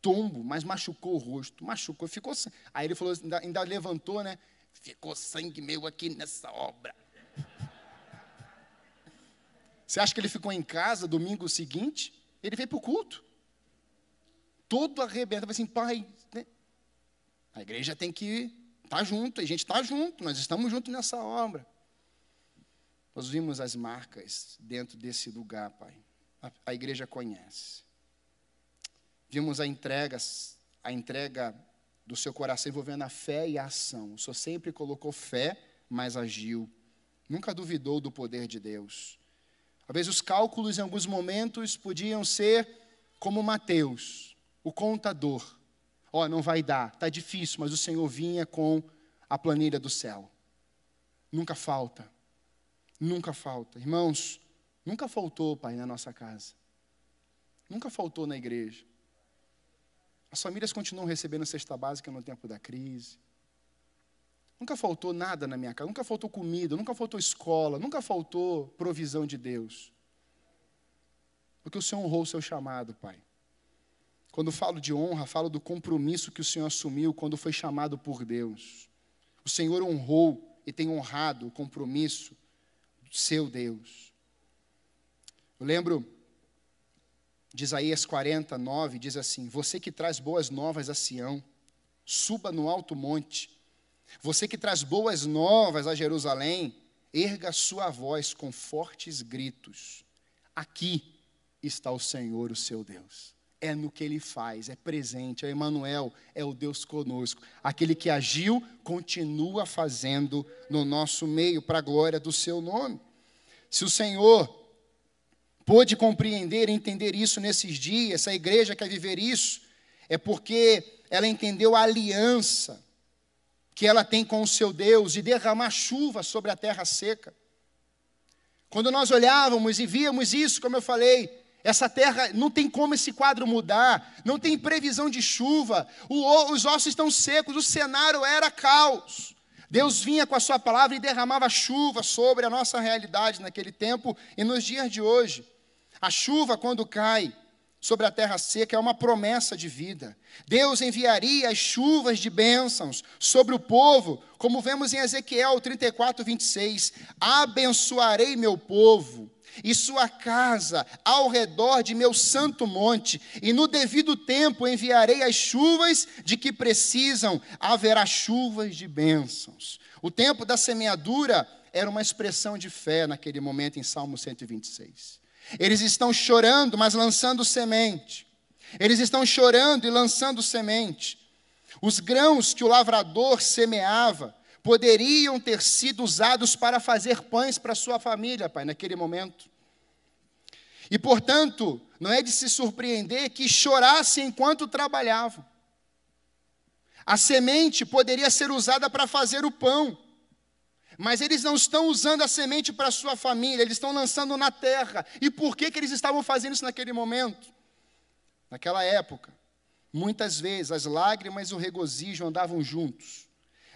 tombo, mas machucou o rosto. Machucou, ficou. Aí ele falou, ainda, ainda levantou, né? ficou sangue meu aqui nessa obra. Você acha que ele ficou em casa domingo seguinte? Ele veio para o culto. Todo arrebentado, assim, pai, né? a igreja tem que estar tá junto, a gente está junto, nós estamos juntos nessa obra. Nós vimos as marcas dentro desse lugar, pai. A, a igreja conhece. Vimos a entrega, a entrega do seu coração envolvendo a fé e a ação. O Senhor sempre colocou fé, mas agiu. Nunca duvidou do poder de Deus. Às vezes os cálculos em alguns momentos podiam ser como Mateus, o contador. Ó, oh, não vai dar, está difícil, mas o Senhor vinha com a planilha do céu. Nunca falta. Nunca falta. Irmãos, nunca faltou, Pai, na nossa casa. Nunca faltou na igreja. As famílias continuam recebendo cesta básica no tempo da crise. Nunca faltou nada na minha casa, nunca faltou comida, nunca faltou escola, nunca faltou provisão de Deus. Porque o Senhor honrou o seu chamado, Pai. Quando falo de honra, falo do compromisso que o Senhor assumiu quando foi chamado por Deus. O Senhor honrou e tem honrado o compromisso do seu Deus. Eu lembro de Isaías 49, diz assim: Você que traz boas novas a Sião, suba no alto monte você que traz boas novas a Jerusalém, erga sua voz com fortes gritos. Aqui está o Senhor, o seu Deus. É no que ele faz, é presente, é Emmanuel, é o Deus conosco. Aquele que agiu, continua fazendo no nosso meio, para a glória do seu nome. Se o Senhor pôde compreender, entender isso nesses dias, essa igreja quer viver isso, é porque ela entendeu a aliança que ela tem com o seu Deus e derramar chuva sobre a terra seca. Quando nós olhávamos e víamos isso, como eu falei, essa terra não tem como esse quadro mudar, não tem previsão de chuva, o, os ossos estão secos, o cenário era caos. Deus vinha com a sua palavra e derramava chuva sobre a nossa realidade naquele tempo e nos dias de hoje. A chuva, quando cai, sobre a terra seca é uma promessa de vida. Deus enviaria as chuvas de bênçãos sobre o povo, como vemos em Ezequiel 34, 26. Abençoarei meu povo e sua casa ao redor de meu santo monte, e no devido tempo enviarei as chuvas de que precisam, haverá chuvas de bênçãos. O tempo da semeadura era uma expressão de fé naquele momento em Salmo 126. Eles estão chorando, mas lançando semente. Eles estão chorando e lançando semente. Os grãos que o lavrador semeava poderiam ter sido usados para fazer pães para sua família, pai, naquele momento. E, portanto, não é de se surpreender que chorassem enquanto trabalhavam. A semente poderia ser usada para fazer o pão. Mas eles não estão usando a semente para sua família, eles estão lançando na terra. E por que, que eles estavam fazendo isso naquele momento? Naquela época, muitas vezes as lágrimas e o regozijo andavam juntos.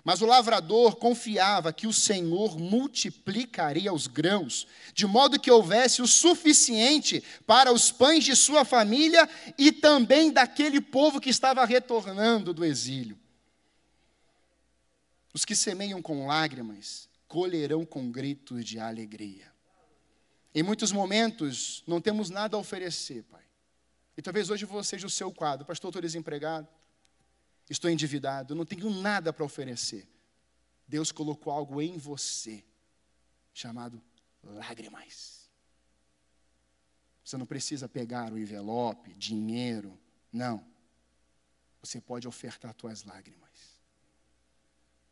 Mas o lavrador confiava que o Senhor multiplicaria os grãos, de modo que houvesse o suficiente para os pães de sua família e também daquele povo que estava retornando do exílio. Os que semeiam com lágrimas colherão com gritos de alegria. Em muitos momentos, não temos nada a oferecer, Pai. E talvez hoje você seja o seu quadro. Pastor, estou desempregado, estou endividado, não tenho nada para oferecer. Deus colocou algo em você, chamado lágrimas. Você não precisa pegar o envelope, dinheiro, não. Você pode ofertar suas lágrimas.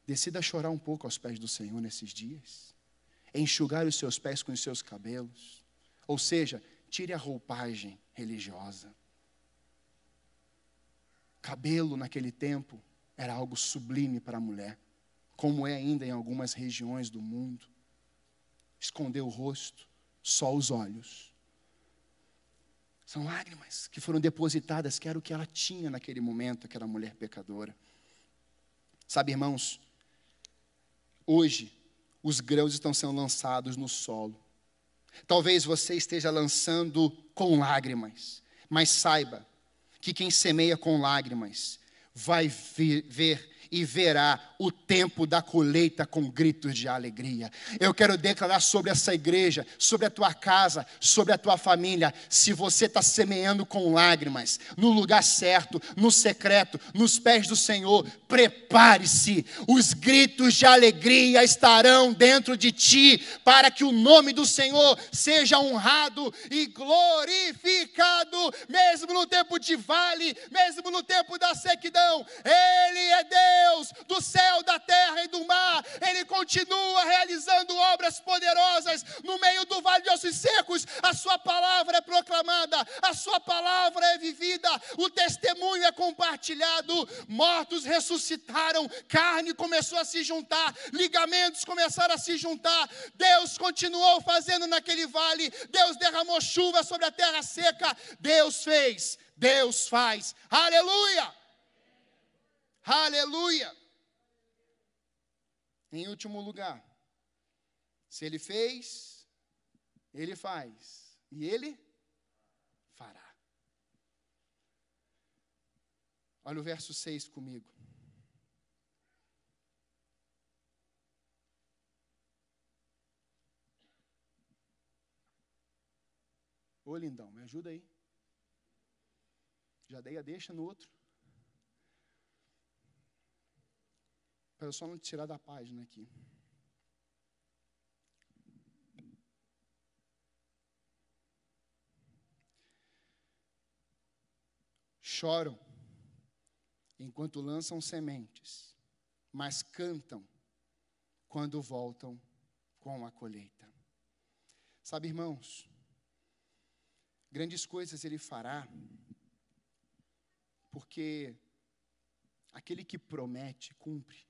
Decida chorar um pouco aos pés do Senhor nesses dias. Enxugar os seus pés com os seus cabelos. Ou seja, tire a roupagem religiosa. Cabelo naquele tempo era algo sublime para a mulher, como é ainda em algumas regiões do mundo. Esconder o rosto, só os olhos. São lágrimas que foram depositadas, que era o que ela tinha naquele momento, aquela mulher pecadora. Sabe, irmãos, Hoje, os grãos estão sendo lançados no solo. Talvez você esteja lançando com lágrimas, mas saiba que quem semeia com lágrimas vai ver e verá o tempo da colheita com gritos de alegria. Eu quero declarar sobre essa igreja, sobre a tua casa, sobre a tua família. Se você está semeando com lágrimas, no lugar certo, no secreto, nos pés do Senhor, prepare-se. Os gritos de alegria estarão dentro de ti, para que o nome do Senhor seja honrado e glorificado, mesmo no tempo de vale, mesmo no tempo da sequidão. Ele é Deus do céu, da terra e do mar. Ele continua realizando obras poderosas no meio do vale de ossos secos. A sua palavra é proclamada, a sua palavra é vivida, o testemunho é compartilhado. Mortos ressuscitaram, carne começou a se juntar, ligamentos começaram a se juntar. Deus continuou fazendo naquele vale. Deus derramou chuva sobre a terra seca. Deus fez, Deus faz. Aleluia! Aleluia! Em último lugar, se ele fez, ele faz. E ele fará. Olha o verso 6 comigo. Ô lindão, me ajuda aí. Já dei a deixa no outro. Para só não tirar da página aqui. Choram enquanto lançam sementes, mas cantam quando voltam com a colheita. Sabe, irmãos, grandes coisas ele fará, porque aquele que promete, cumpre.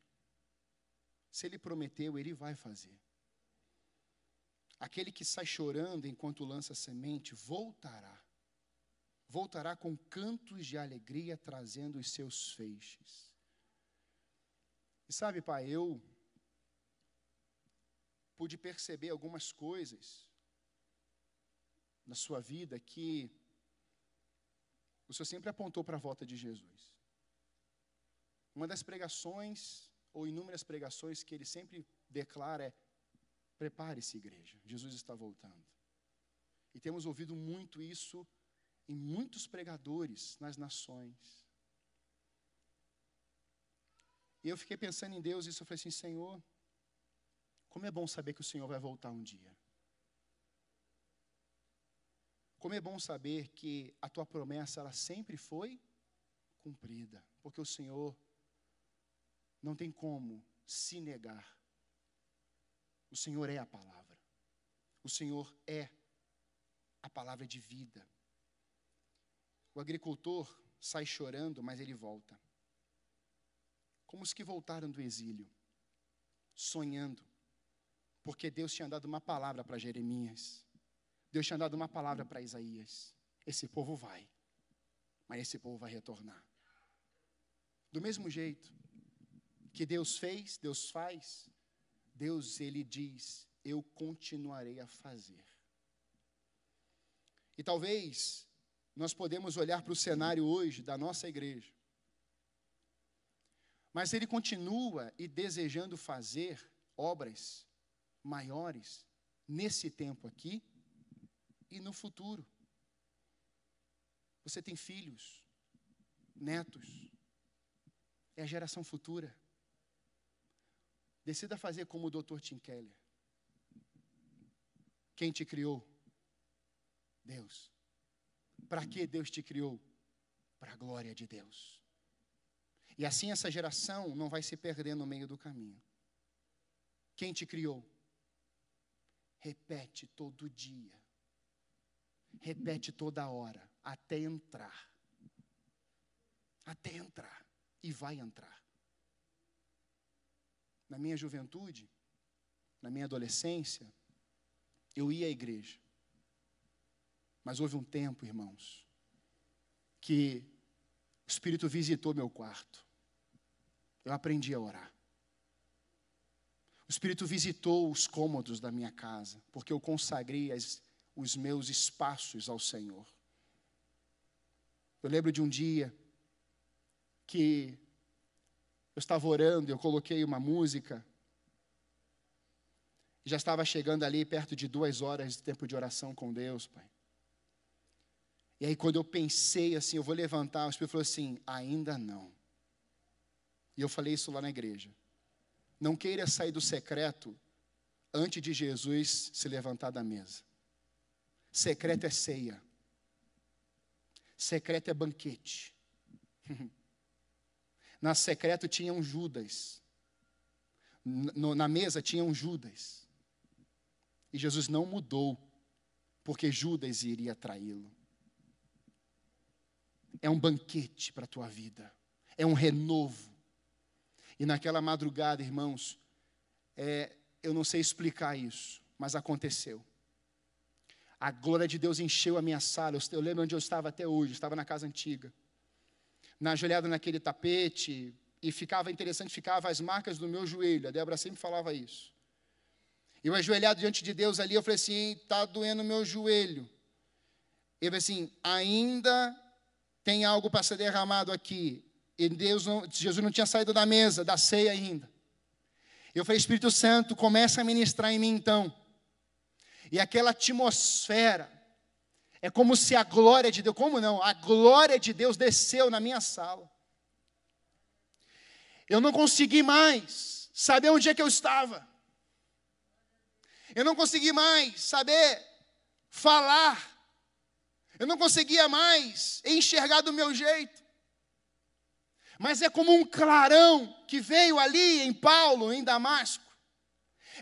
Se ele prometeu, ele vai fazer. Aquele que sai chorando enquanto lança semente, voltará. Voltará com cantos de alegria, trazendo os seus feixes. E sabe, pai, eu pude perceber algumas coisas na sua vida que o Senhor sempre apontou para a volta de Jesus. Uma das pregações ou inúmeras pregações que ele sempre declara é: prepare-se, igreja, Jesus está voltando. E temos ouvido muito isso em muitos pregadores nas nações. E eu fiquei pensando em Deus e eu falei assim: Senhor, como é bom saber que o Senhor vai voltar um dia. Como é bom saber que a tua promessa ela sempre foi cumprida, porque o Senhor não tem como se negar. O Senhor é a palavra. O Senhor é a palavra de vida. O agricultor sai chorando, mas ele volta. Como os que voltaram do exílio, sonhando, porque Deus tinha dado uma palavra para Jeremias. Deus tinha dado uma palavra para Isaías. Esse povo vai, mas esse povo vai retornar. Do mesmo jeito, que Deus fez, Deus faz, Deus ele diz: eu continuarei a fazer. E talvez nós podemos olhar para o cenário hoje da nossa igreja. Mas ele continua e desejando fazer obras maiores nesse tempo aqui e no futuro. Você tem filhos, netos, é a geração futura. Decida fazer como o Dr. Tim Keller. Quem te criou? Deus. Para que Deus te criou? Para a glória de Deus. E assim essa geração não vai se perder no meio do caminho. Quem te criou? Repete todo dia. Repete toda hora, até entrar. Até entrar. E vai entrar na minha juventude, na minha adolescência, eu ia à igreja. Mas houve um tempo, irmãos, que o Espírito visitou meu quarto. Eu aprendi a orar. O Espírito visitou os cômodos da minha casa, porque eu consagrei as, os meus espaços ao Senhor. Eu lembro de um dia que eu estava orando, eu coloquei uma música. Já estava chegando ali perto de duas horas de tempo de oração com Deus, Pai. E aí, quando eu pensei assim, eu vou levantar, o Espírito falou assim: ainda não. E eu falei isso lá na igreja. Não queira sair do secreto antes de Jesus se levantar da mesa. Secreto é ceia. Secreto é banquete. Na secreto tinha um Judas. Na mesa tinha um Judas. E Jesus não mudou, porque Judas iria traí-lo. É um banquete para a tua vida. É um renovo. E naquela madrugada, irmãos, é, eu não sei explicar isso, mas aconteceu. A glória de Deus encheu a minha sala. Eu, eu lembro onde eu estava até hoje, eu estava na casa antiga. Na ajoelhada naquele tapete, e ficava interessante, ficava as marcas do meu joelho. A Débora sempre falava isso. Eu ajoelhado diante de Deus ali, eu falei assim: está doendo meu joelho. Ele assim: ainda tem algo para ser derramado aqui. E Deus não, Jesus não tinha saído da mesa, da ceia ainda. Eu falei, Espírito Santo, começa a ministrar em mim então. E aquela atmosfera, é como se a glória de Deus, como não? A glória de Deus desceu na minha sala. Eu não consegui mais saber onde é que eu estava. Eu não consegui mais saber falar. Eu não conseguia mais enxergar do meu jeito mas é como um clarão que veio ali em Paulo, em Damasco.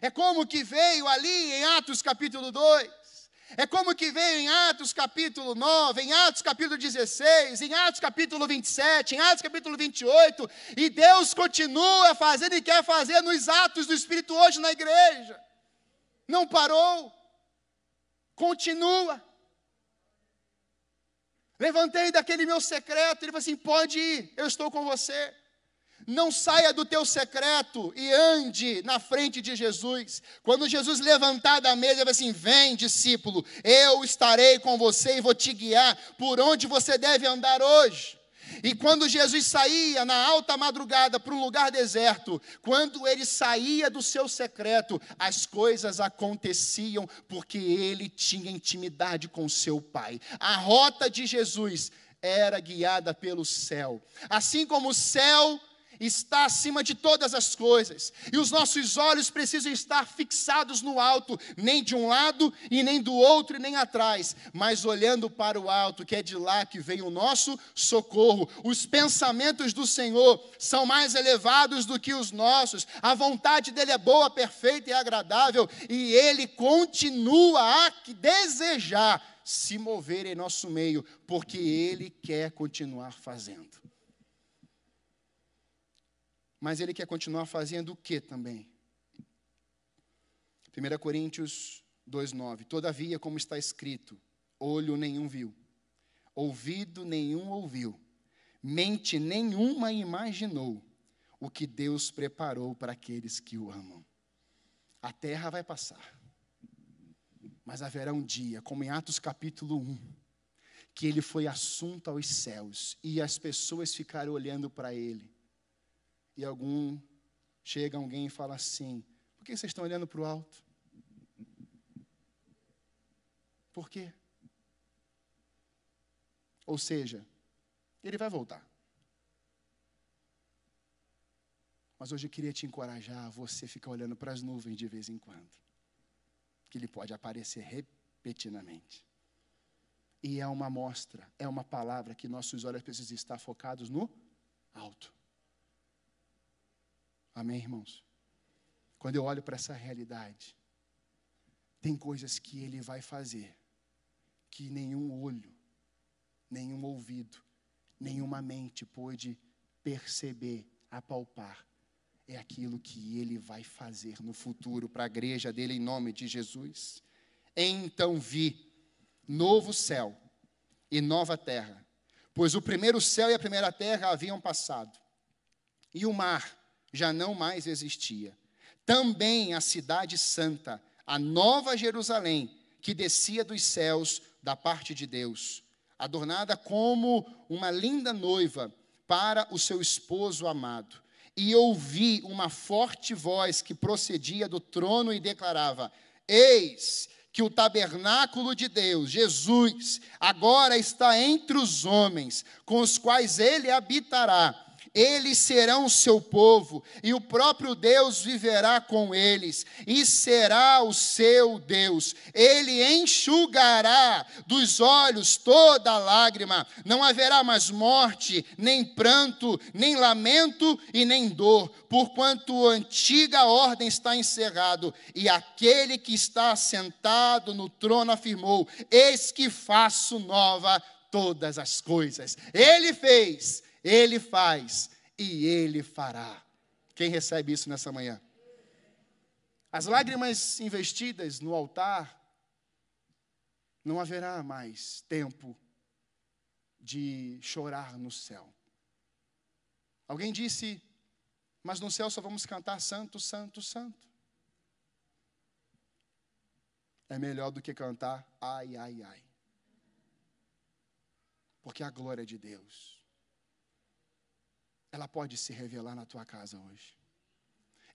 É como que veio ali em Atos capítulo 2. É como que veio em Atos capítulo 9, em Atos capítulo 16, em Atos capítulo 27, em Atos capítulo 28. E Deus continua fazendo e quer fazer nos atos do Espírito hoje na igreja. Não parou. Continua. Levantei daquele meu secreto, ele falou assim: pode ir, eu estou com você. Não saia do teu secreto e ande na frente de Jesus. Quando Jesus levantar da mesa, ele vai assim: Vem, discípulo, eu estarei com você e vou te guiar por onde você deve andar hoje. E quando Jesus saía na alta madrugada para um lugar deserto, quando ele saía do seu secreto, as coisas aconteciam porque ele tinha intimidade com seu Pai. A rota de Jesus era guiada pelo céu. Assim como o céu está acima de todas as coisas, e os nossos olhos precisam estar fixados no alto, nem de um lado e nem do outro e nem atrás, mas olhando para o alto, que é de lá que vem o nosso socorro. Os pensamentos do Senhor são mais elevados do que os nossos, a vontade dele é boa, perfeita e agradável, e ele continua a desejar se mover em nosso meio, porque ele quer continuar fazendo. Mas ele quer continuar fazendo o que também? 1 Coríntios 2,9: Todavia, como está escrito, olho nenhum viu, ouvido nenhum ouviu, mente nenhuma imaginou o que Deus preparou para aqueles que o amam. A terra vai passar, mas haverá um dia, como em Atos capítulo 1, que ele foi assunto aos céus e as pessoas ficaram olhando para ele e algum chega alguém e fala assim: por que vocês estão olhando para o alto? Por quê? Ou seja, ele vai voltar. Mas hoje eu queria te encorajar a você ficar olhando para as nuvens de vez em quando. Que ele pode aparecer repetidamente. E é uma mostra, é uma palavra que nossos olhos precisam estar focados no alto. Amém, irmãos? Quando eu olho para essa realidade, tem coisas que Ele vai fazer que nenhum olho, nenhum ouvido, nenhuma mente pôde perceber, apalpar. É aquilo que Ele vai fazer no futuro para a igreja dele, em nome de Jesus. Então vi novo céu e nova terra, pois o primeiro céu e a primeira terra haviam passado, e o mar já não mais existia. Também a cidade santa, a nova Jerusalém, que descia dos céus da parte de Deus, adornada como uma linda noiva para o seu esposo amado. e ouvi uma forte voz que procedia do trono e declarava: Eis que o tabernáculo de Deus, Jesus, agora está entre os homens, com os quais ele habitará eles serão o seu povo, e o próprio Deus viverá com eles, e será o seu Deus. Ele enxugará dos olhos toda lágrima, não haverá mais morte, nem pranto, nem lamento e nem dor, porquanto a antiga ordem está encerrado, e aquele que está sentado no trono afirmou: Eis que faço nova todas as coisas. Ele fez ele faz e Ele fará. Quem recebe isso nessa manhã? As lágrimas investidas no altar, não haverá mais tempo de chorar no céu. Alguém disse, mas no céu só vamos cantar Santo, Santo, Santo. É melhor do que cantar ai, ai, ai. Porque a glória de Deus ela pode se revelar na tua casa hoje.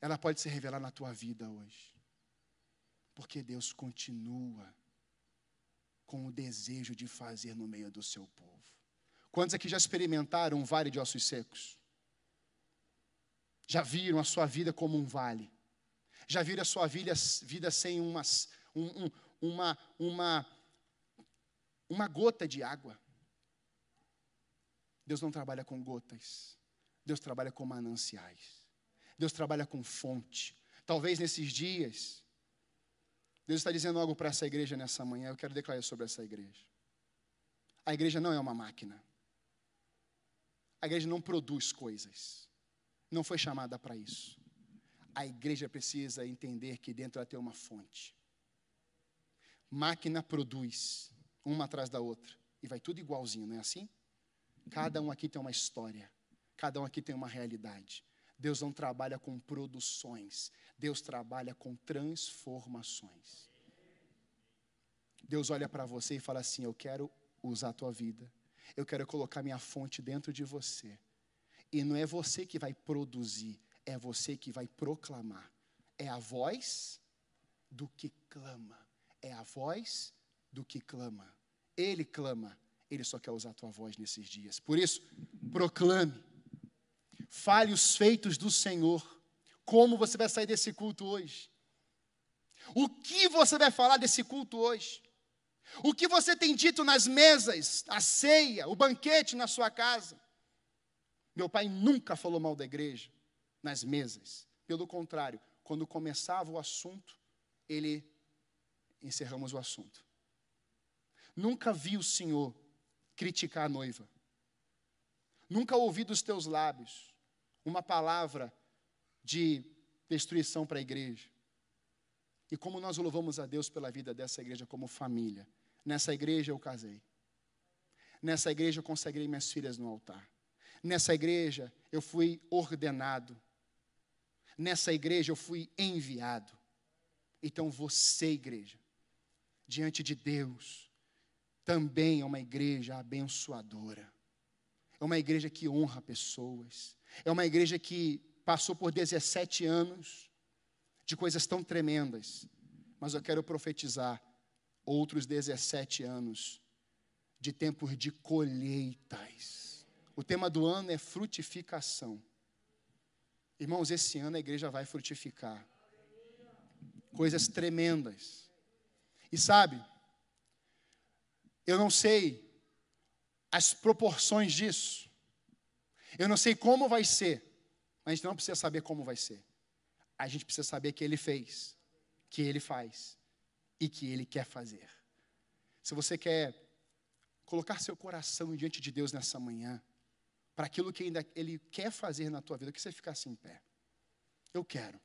Ela pode se revelar na tua vida hoje. Porque Deus continua com o desejo de fazer no meio do seu povo. Quantos aqui já experimentaram um vale de ossos secos? Já viram a sua vida como um vale? Já viram a sua vida, vida sem umas, um, um, uma, uma, uma gota de água? Deus não trabalha com gotas. Deus trabalha com mananciais. Deus trabalha com fonte. Talvez nesses dias, Deus está dizendo algo para essa igreja nessa manhã. Eu quero declarar sobre essa igreja. A igreja não é uma máquina. A igreja não produz coisas. Não foi chamada para isso. A igreja precisa entender que dentro ela tem uma fonte. Máquina produz, uma atrás da outra. E vai tudo igualzinho, não é assim? Cada um aqui tem uma história. Cada um aqui tem uma realidade. Deus não trabalha com produções, Deus trabalha com transformações. Deus olha para você e fala assim: Eu quero usar a tua vida, eu quero colocar minha fonte dentro de você. E não é você que vai produzir, é você que vai proclamar. É a voz do que clama, é a voz do que clama. Ele clama, ele só quer usar a tua voz nesses dias. Por isso, proclame Fale os feitos do Senhor. Como você vai sair desse culto hoje? O que você vai falar desse culto hoje? O que você tem dito nas mesas, a ceia, o banquete na sua casa? Meu pai nunca falou mal da igreja nas mesas. Pelo contrário, quando começava o assunto, ele encerramos o assunto. Nunca vi o Senhor criticar a noiva. Nunca ouvi dos teus lábios uma palavra de destruição para a igreja. E como nós louvamos a Deus pela vida dessa igreja como família. Nessa igreja eu casei. Nessa igreja eu consagrei minhas filhas no altar. Nessa igreja eu fui ordenado. Nessa igreja eu fui enviado. Então você, igreja, diante de Deus, também é uma igreja abençoadora. É uma igreja que honra pessoas. É uma igreja que passou por 17 anos de coisas tão tremendas, mas eu quero profetizar outros 17 anos de tempos de colheitas. O tema do ano é frutificação. Irmãos, esse ano a igreja vai frutificar. Coisas tremendas. E sabe, eu não sei as proporções disso. Eu não sei como vai ser, mas a gente não precisa saber como vai ser. A gente precisa saber que Ele fez, que Ele faz e que Ele quer fazer. Se você quer colocar seu coração diante de Deus nessa manhã, para aquilo que ainda Ele quer fazer na tua vida, que você ficasse em pé. Eu quero.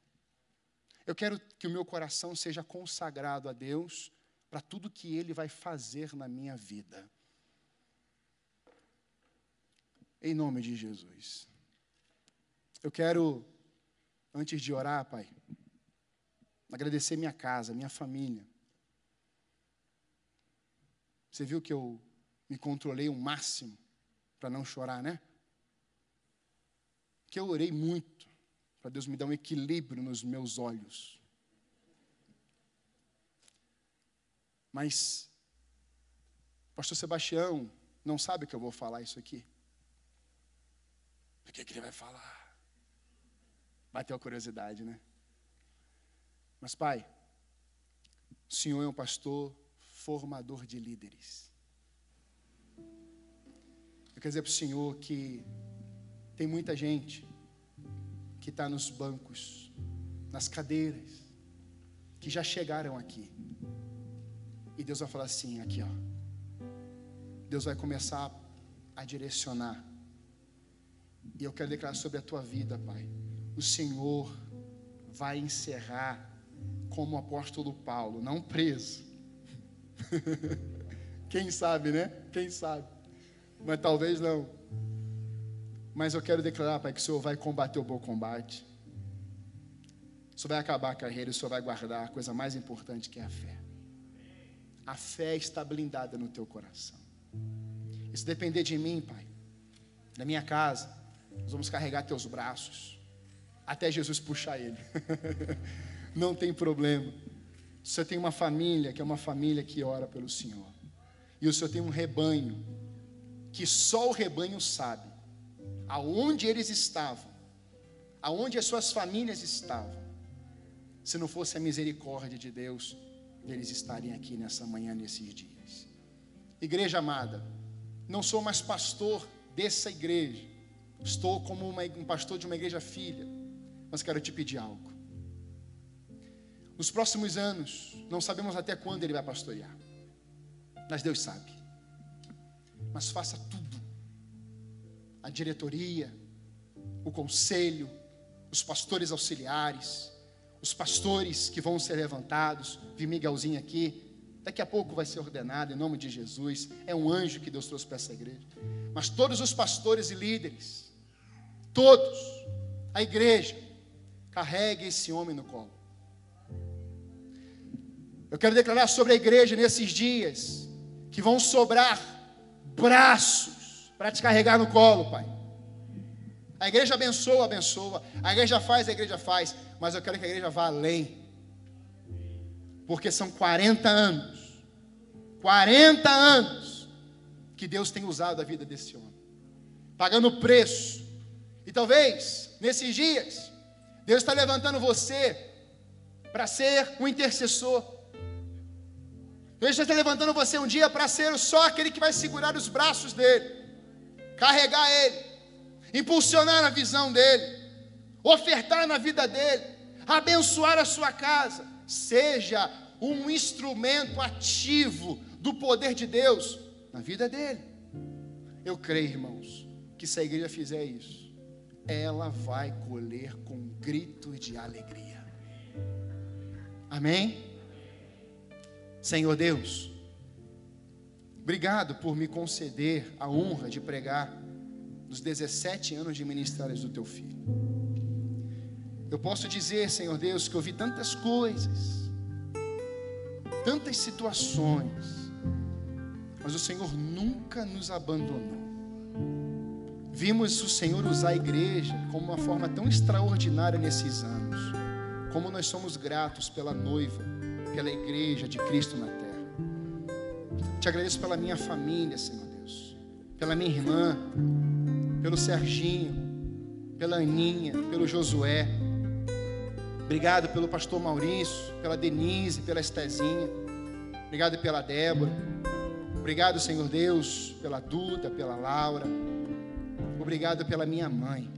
Eu quero que o meu coração seja consagrado a Deus para tudo que Ele vai fazer na minha vida. Em nome de Jesus. Eu quero, antes de orar, Pai, agradecer minha casa, minha família. Você viu que eu me controlei o máximo para não chorar, né? Que eu orei muito. para Deus me dar um equilíbrio nos meus olhos. Mas, Pastor Sebastião, não sabe que eu vou falar isso aqui? O que, que ele vai falar? Bateu a curiosidade, né? Mas, pai, o Senhor é um pastor formador de líderes. Eu quero dizer para o Senhor que tem muita gente que está nos bancos, nas cadeiras, que já chegaram aqui. E Deus vai falar assim: aqui, ó. Deus vai começar a direcionar. E eu quero declarar sobre a tua vida, Pai. O Senhor vai encerrar como o apóstolo Paulo, não preso. Quem sabe, né? Quem sabe. Mas talvez não. Mas eu quero declarar, Pai, que o Senhor vai combater o bom combate. O Senhor vai acabar a carreira, o Senhor vai guardar a coisa mais importante que é a fé. A fé está blindada no teu coração. E se depender de mim, Pai, da minha casa, nós vamos carregar teus braços até Jesus puxar ele. Não tem problema. Você tem uma família que é uma família que ora pelo Senhor. E o Senhor tem um rebanho que só o rebanho sabe aonde eles estavam, aonde as suas famílias estavam. Se não fosse a misericórdia de Deus, deles estarem aqui nessa manhã, nesses dias. Igreja amada, não sou mais pastor dessa igreja, estou como uma, um pastor de uma igreja filha, mas quero te pedir algo. Nos próximos anos, não sabemos até quando ele vai pastorear, mas Deus sabe. Mas faça tudo, a diretoria, o conselho, os pastores auxiliares, os pastores que vão ser levantados, vi Miguelzinho aqui, daqui a pouco vai ser ordenado em nome de Jesus, é um anjo que Deus trouxe para essa igreja. Mas todos os pastores e líderes, todos, a igreja, carregue esse homem no colo. Eu quero declarar sobre a igreja nesses dias que vão sobrar braços para te carregar no colo, Pai. A igreja abençoa, abençoa. A igreja faz, a igreja faz. Mas eu quero que a igreja vá além. Porque são 40 anos. 40 anos que Deus tem usado a vida desse homem. Pagando preço. E talvez, nesses dias, Deus está levantando você para ser um intercessor. Deus está levantando você um dia para ser só aquele que vai segurar os braços dele, carregar ele impulsionar a visão dele, ofertar na vida dele, abençoar a sua casa. Seja um instrumento ativo do poder de Deus na vida dele. Eu creio, irmãos, que se a igreja fizer isso, ela vai colher com gritos de alegria. Amém? Senhor Deus, obrigado por me conceder a honra de pregar dos 17 anos de ministérios do teu filho. Eu posso dizer, Senhor Deus, que eu vi tantas coisas, tantas situações, mas o Senhor nunca nos abandonou. Vimos o Senhor usar a igreja como uma forma tão extraordinária nesses anos. Como nós somos gratos pela noiva, pela igreja de Cristo na terra. Te agradeço pela minha família, Senhor Deus, pela minha irmã, pelo Serginho, pela Aninha, pelo Josué. Obrigado pelo pastor Maurício, pela Denise, pela Estezinha. Obrigado pela Débora. Obrigado, Senhor Deus, pela Duda, pela Laura. Obrigado pela minha mãe.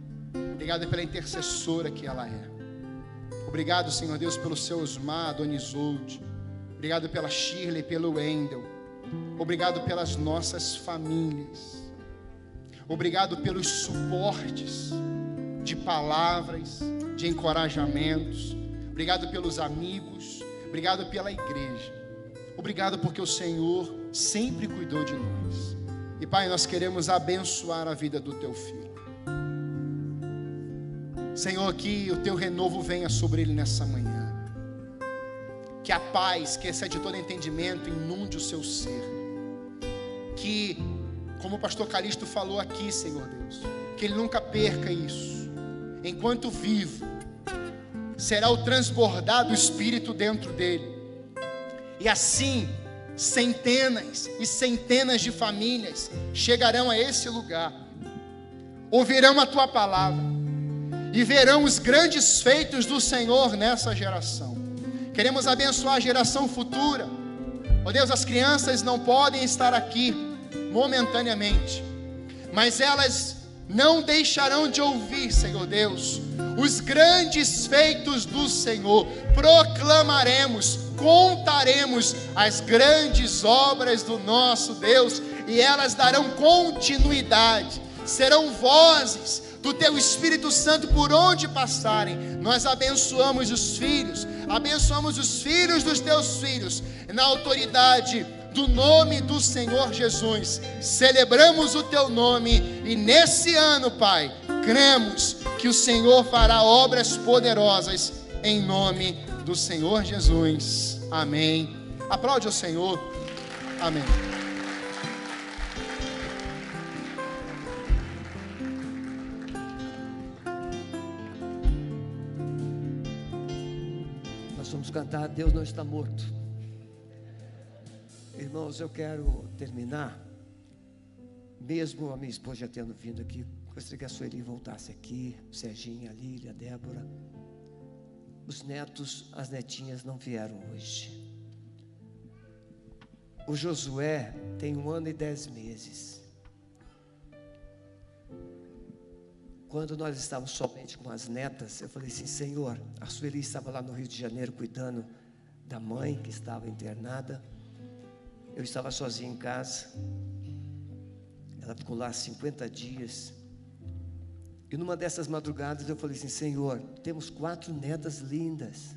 Obrigado pela intercessora que ela é. Obrigado, Senhor Deus, pelo seu Osmar, Donisolde. Obrigado pela Shirley, pelo Wendel. Obrigado pelas nossas famílias. Obrigado pelos suportes de palavras, de encorajamentos. Obrigado pelos amigos. Obrigado pela igreja. Obrigado porque o Senhor sempre cuidou de nós. E Pai, nós queremos abençoar a vida do teu filho. Senhor, que o teu renovo venha sobre ele nessa manhã. Que a paz, que excede todo entendimento, inunde o seu ser. Que como o pastor Calixto falou aqui, Senhor Deus, que ele nunca perca isso. Enquanto vivo, será o transbordar do Espírito dentro dele. E assim, centenas e centenas de famílias chegarão a esse lugar, ouvirão a tua palavra e verão os grandes feitos do Senhor nessa geração. Queremos abençoar a geração futura. Ó oh Deus, as crianças não podem estar aqui momentaneamente, mas elas não deixarão de ouvir, Senhor Deus, os grandes feitos do Senhor. Proclamaremos, contaremos as grandes obras do nosso Deus e elas darão continuidade, serão vozes do teu Espírito Santo por onde passarem. Nós abençoamos os filhos, abençoamos os filhos dos teus filhos, na autoridade do nome do Senhor Jesus. Celebramos o teu nome e nesse ano, Pai, cremos que o Senhor fará obras poderosas em nome do Senhor Jesus. Amém. Aplaude o Senhor. Amém. cantar Deus não está morto. Irmãos, eu quero terminar, mesmo a minha esposa já tendo vindo aqui, gostaria que a Sueli voltasse aqui, Serginho, a Lília, a Débora. Os netos, as netinhas não vieram hoje. O Josué tem um ano e dez meses. Quando nós estávamos somente com as netas, eu falei assim: Senhor, a Sueli estava lá no Rio de Janeiro cuidando da mãe que estava internada. Eu estava sozinho em casa. Ela ficou lá 50 dias. E numa dessas madrugadas eu falei assim: Senhor, temos quatro netas lindas,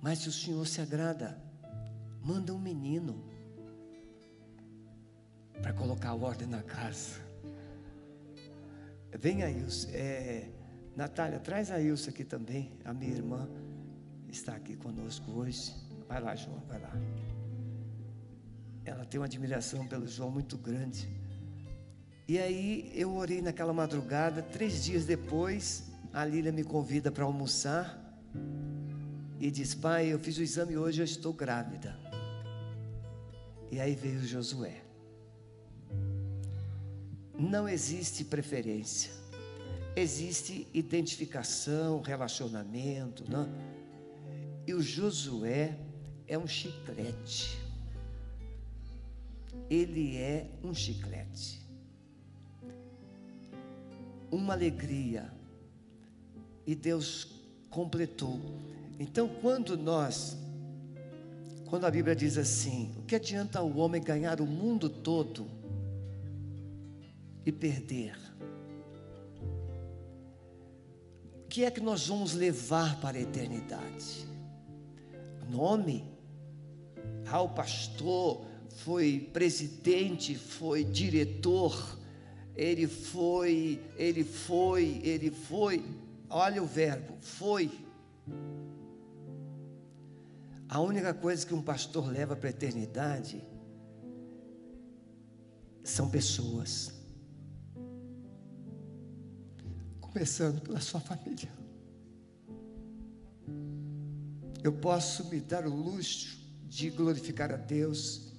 mas se o Senhor se agrada, manda um menino para colocar ordem na casa. Vem a Ilse. É, Natália, traz a Ilse aqui também. A minha irmã está aqui conosco hoje. Vai lá, João, vai lá. Ela tem uma admiração pelo João muito grande. E aí eu orei naquela madrugada. Três dias depois, a Lília me convida para almoçar. E diz: Pai, eu fiz o exame hoje, eu estou grávida. E aí veio Josué. Não existe preferência, existe identificação, relacionamento, não? E o Josué é um chiclete. Ele é um chiclete. Uma alegria. E Deus completou. Então, quando nós, quando a Bíblia diz assim: o que adianta o homem ganhar o mundo todo? e perder. O que é que nós vamos levar para a eternidade? Nome? Ah, o pastor foi presidente, foi diretor, ele foi, ele foi, ele foi. Olha o verbo, foi. A única coisa que um pastor leva para a eternidade são pessoas. começando pela sua família. Eu posso me dar o luxo de glorificar a Deus,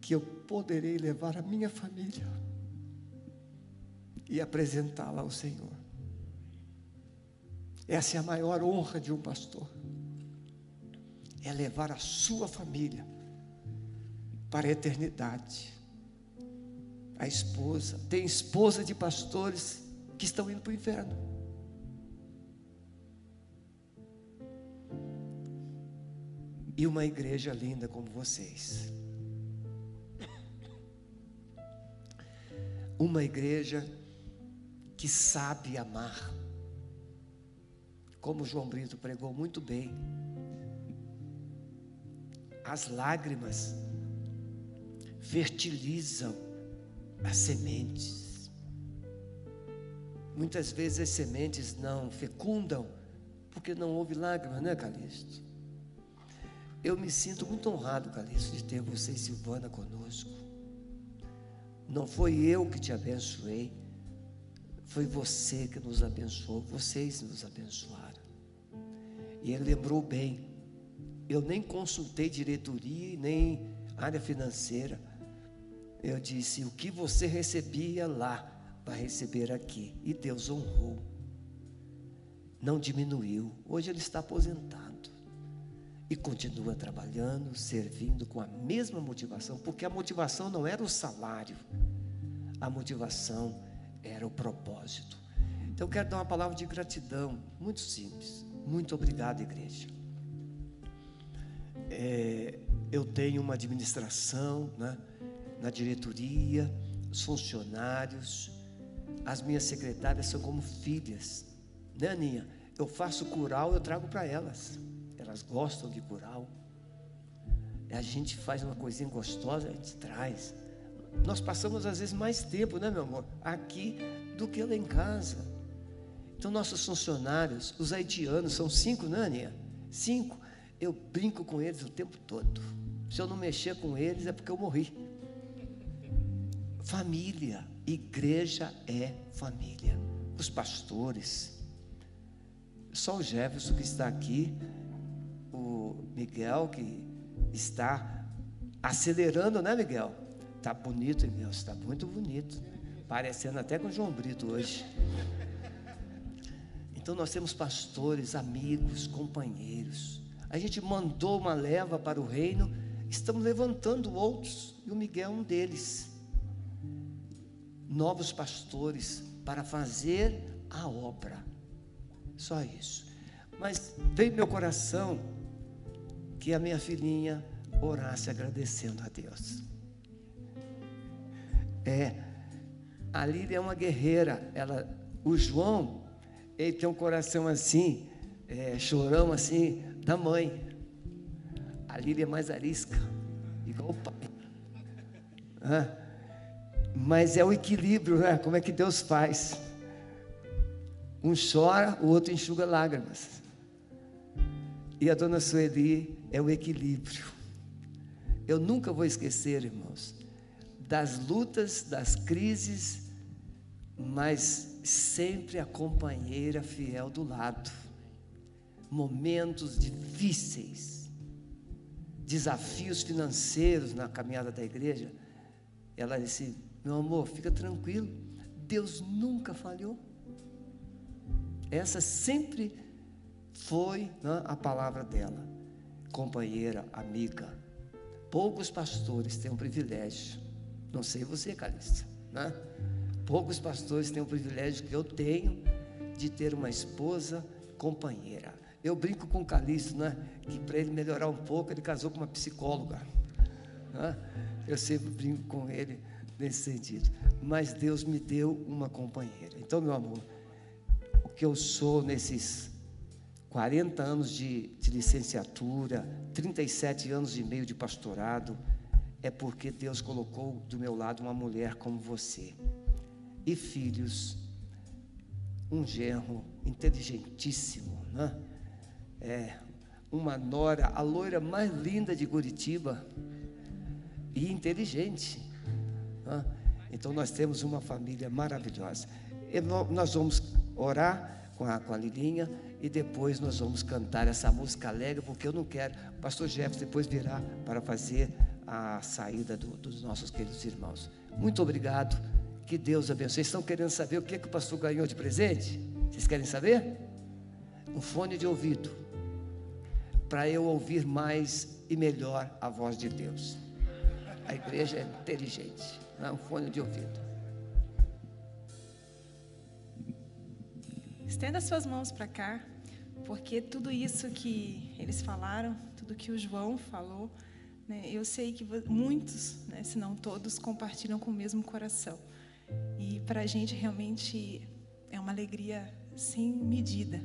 que eu poderei levar a minha família e apresentá-la ao Senhor. Essa é a maior honra de um pastor. É levar a sua família para a eternidade. A esposa, tem esposa de pastores que estão indo para o inferno. E uma igreja linda como vocês. Uma igreja que sabe amar. Como João Brito pregou muito bem. As lágrimas fertilizam as sementes. Muitas vezes as sementes não fecundam, porque não houve lágrimas, né, Calixto? Eu me sinto muito honrado, Calixto, de ter você e Silvana conosco. Não foi eu que te abençoei, foi você que nos abençoou, vocês nos abençoaram. E ele lembrou bem. Eu nem consultei diretoria, nem área financeira. Eu disse: o que você recebia lá, vai receber aqui. E Deus honrou. Não diminuiu. Hoje ele está aposentado. E continua trabalhando, servindo com a mesma motivação, porque a motivação não era o salário, a motivação era o propósito. Então eu quero dar uma palavra de gratidão, muito simples. Muito obrigado, igreja. É, eu tenho uma administração né, na diretoria, os funcionários, as minhas secretárias são como filhas, né, Aninha? Eu faço cural, eu trago para elas. Elas gostam de cural. A gente faz uma coisinha gostosa, a gente traz. Nós passamos às vezes mais tempo, né, meu amor, aqui do que lá em casa. Então, nossos funcionários, os haitianos, são cinco, né, Aninha? Cinco. Eu brinco com eles o tempo todo. Se eu não mexer com eles, é porque eu morri. Família, igreja é família. Os pastores, só o Jefferson que está aqui, o Miguel que está acelerando, né, Miguel? Tá bonito, Miguel, está muito bonito. Parecendo até com o João Brito hoje. Então nós temos pastores, amigos, companheiros. A gente mandou uma leva para o reino, estamos levantando outros, e o Miguel é um deles. Novos pastores para fazer a obra. Só isso. Mas veio meu coração que a minha filhinha orasse agradecendo a Deus. É, a Lília é uma guerreira. Ela, o João, ele tem um coração assim, é, chorão assim, da mãe. A Lília é mais arisca, igual o pai. Ah, mas é o equilíbrio, né? Como é que Deus faz? Um chora, o outro enxuga lágrimas. E a dona Sueli é o equilíbrio. Eu nunca vou esquecer, irmãos, das lutas, das crises, mas sempre a companheira fiel do lado. Momentos difíceis, desafios financeiros na caminhada da igreja. Ela disse: Meu amor, fica tranquilo, Deus nunca falhou. Essa sempre foi né, a palavra dela, companheira, amiga. Poucos pastores têm o privilégio, não sei você, Calista, né? Poucos pastores têm o privilégio que eu tenho de ter uma esposa companheira. Eu brinco com o Calixto, né? Que para ele melhorar um pouco, ele casou com uma psicóloga. Né? Eu sempre brinco com ele nesse sentido. Mas Deus me deu uma companheira. Então, meu amor, o que eu sou nesses 40 anos de, de licenciatura, 37 anos e meio de pastorado, é porque Deus colocou do meu lado uma mulher como você. E filhos, um genro inteligentíssimo, né? É, uma nora, a loira mais linda de Curitiba, e inteligente. Né? Então nós temos uma família maravilhosa. E nós vamos orar com a, com a Lilinha e depois nós vamos cantar essa música alegre, porque eu não quero. Pastor Jefferson depois virá para fazer a saída do, dos nossos queridos irmãos. Muito obrigado. Que Deus abençoe. Vocês estão querendo saber o que, que o pastor ganhou de presente? Vocês querem saber? Um fone de ouvido. Para eu ouvir mais e melhor a voz de Deus. A igreja é inteligente. É um fone de ouvido. Estenda suas mãos para cá, porque tudo isso que eles falaram, tudo que o João falou, eu sei que muitos, né, se não todos, compartilham com o mesmo coração. E para a gente realmente é uma alegria sem medida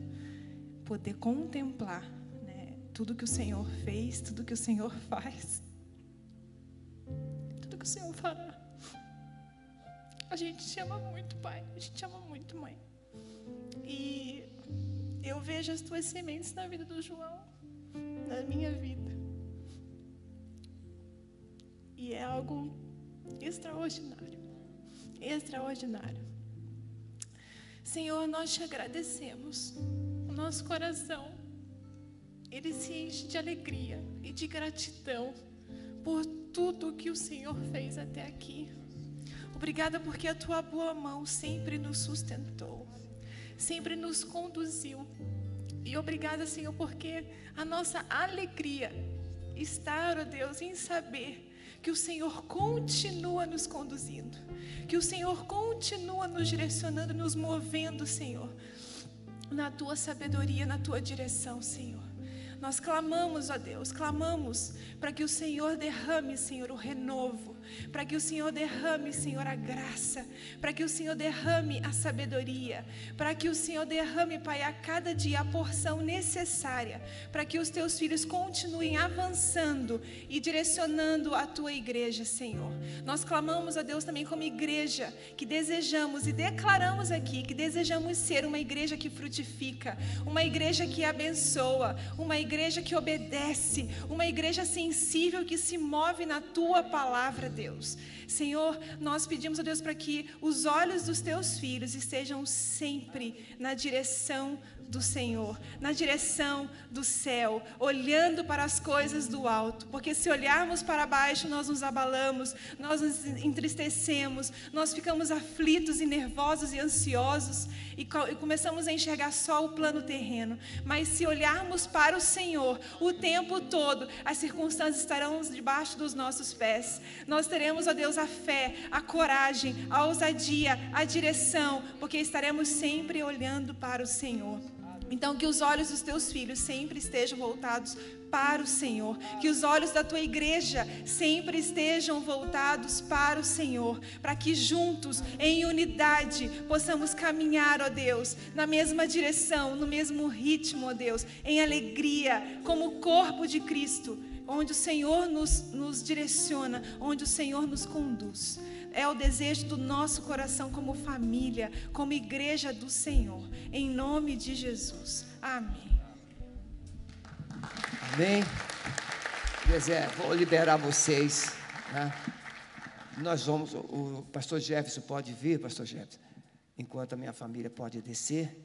poder contemplar né, tudo que o Senhor fez, tudo que o Senhor faz, tudo que o Senhor fará. A gente te ama muito, Pai. A gente te ama muito, Mãe. E eu vejo as tuas sementes na vida do João, na minha vida. E é algo extraordinário. Extraordinário. Senhor, nós te agradecemos. O nosso coração ele se enche de alegria e de gratidão por tudo que o Senhor fez até aqui. Obrigada porque a tua boa mão sempre nos sustentou, sempre nos conduziu. E obrigada, Senhor, porque a nossa alegria está, ó Deus, em saber que o Senhor continua nos conduzindo, que o Senhor continua nos direcionando, nos movendo, Senhor, na tua sabedoria, na tua direção, Senhor. Nós clamamos, ó Deus, clamamos para que o Senhor derrame, Senhor, o renovo, para que o Senhor derrame, Senhor, a graça, para que o Senhor derrame a sabedoria, para que o Senhor derrame, Pai, a cada dia a porção necessária, para que os teus filhos continuem avançando e direcionando a tua igreja, Senhor. Nós clamamos a Deus também como igreja, que desejamos e declaramos aqui que desejamos ser uma igreja que frutifica, uma igreja que abençoa, uma igreja que obedece, uma igreja sensível que se move na tua palavra, Deus. Senhor, nós pedimos a Deus para que os olhos dos teus filhos estejam sempre na direção do Senhor, na direção do céu, olhando para as coisas do alto, porque se olharmos para baixo, nós nos abalamos, nós nos entristecemos, nós ficamos aflitos e nervosos e ansiosos e, começamos a enxergar só o plano terreno. Mas se olharmos para o Senhor o tempo todo, as circunstâncias estarão debaixo dos nossos pés. Nós teremos, ó Deus, a fé, a coragem, a ousadia, a direção, porque estaremos sempre olhando para o Senhor. Então, que os olhos dos teus filhos sempre estejam voltados para o Senhor, que os olhos da tua igreja sempre estejam voltados para o Senhor, para que juntos, em unidade, possamos caminhar, ó Deus, na mesma direção, no mesmo ritmo, ó Deus, em alegria, como o corpo de Cristo, onde o Senhor nos, nos direciona, onde o Senhor nos conduz é o desejo do nosso coração como família, como igreja do Senhor. Em nome de Jesus. Amém. Amém. Zé, vou liberar vocês. Né? Nós vamos, o pastor Jefferson pode vir, pastor Jefferson, enquanto a minha família pode descer.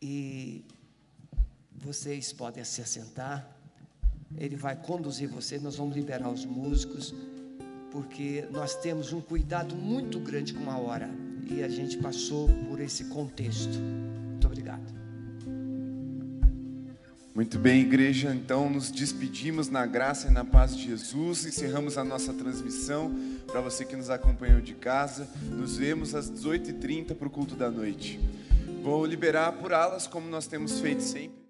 E vocês podem se assentar. Ele vai conduzir vocês, nós vamos liberar os músicos porque nós temos um cuidado muito grande com a hora e a gente passou por esse contexto. Muito obrigado. Muito bem, igreja. Então, nos despedimos na graça e na paz de Jesus. Encerramos a nossa transmissão. Para você que nos acompanhou de casa, nos vemos às 18h30 para o culto da noite. Vou liberar por alas, como nós temos feito sempre.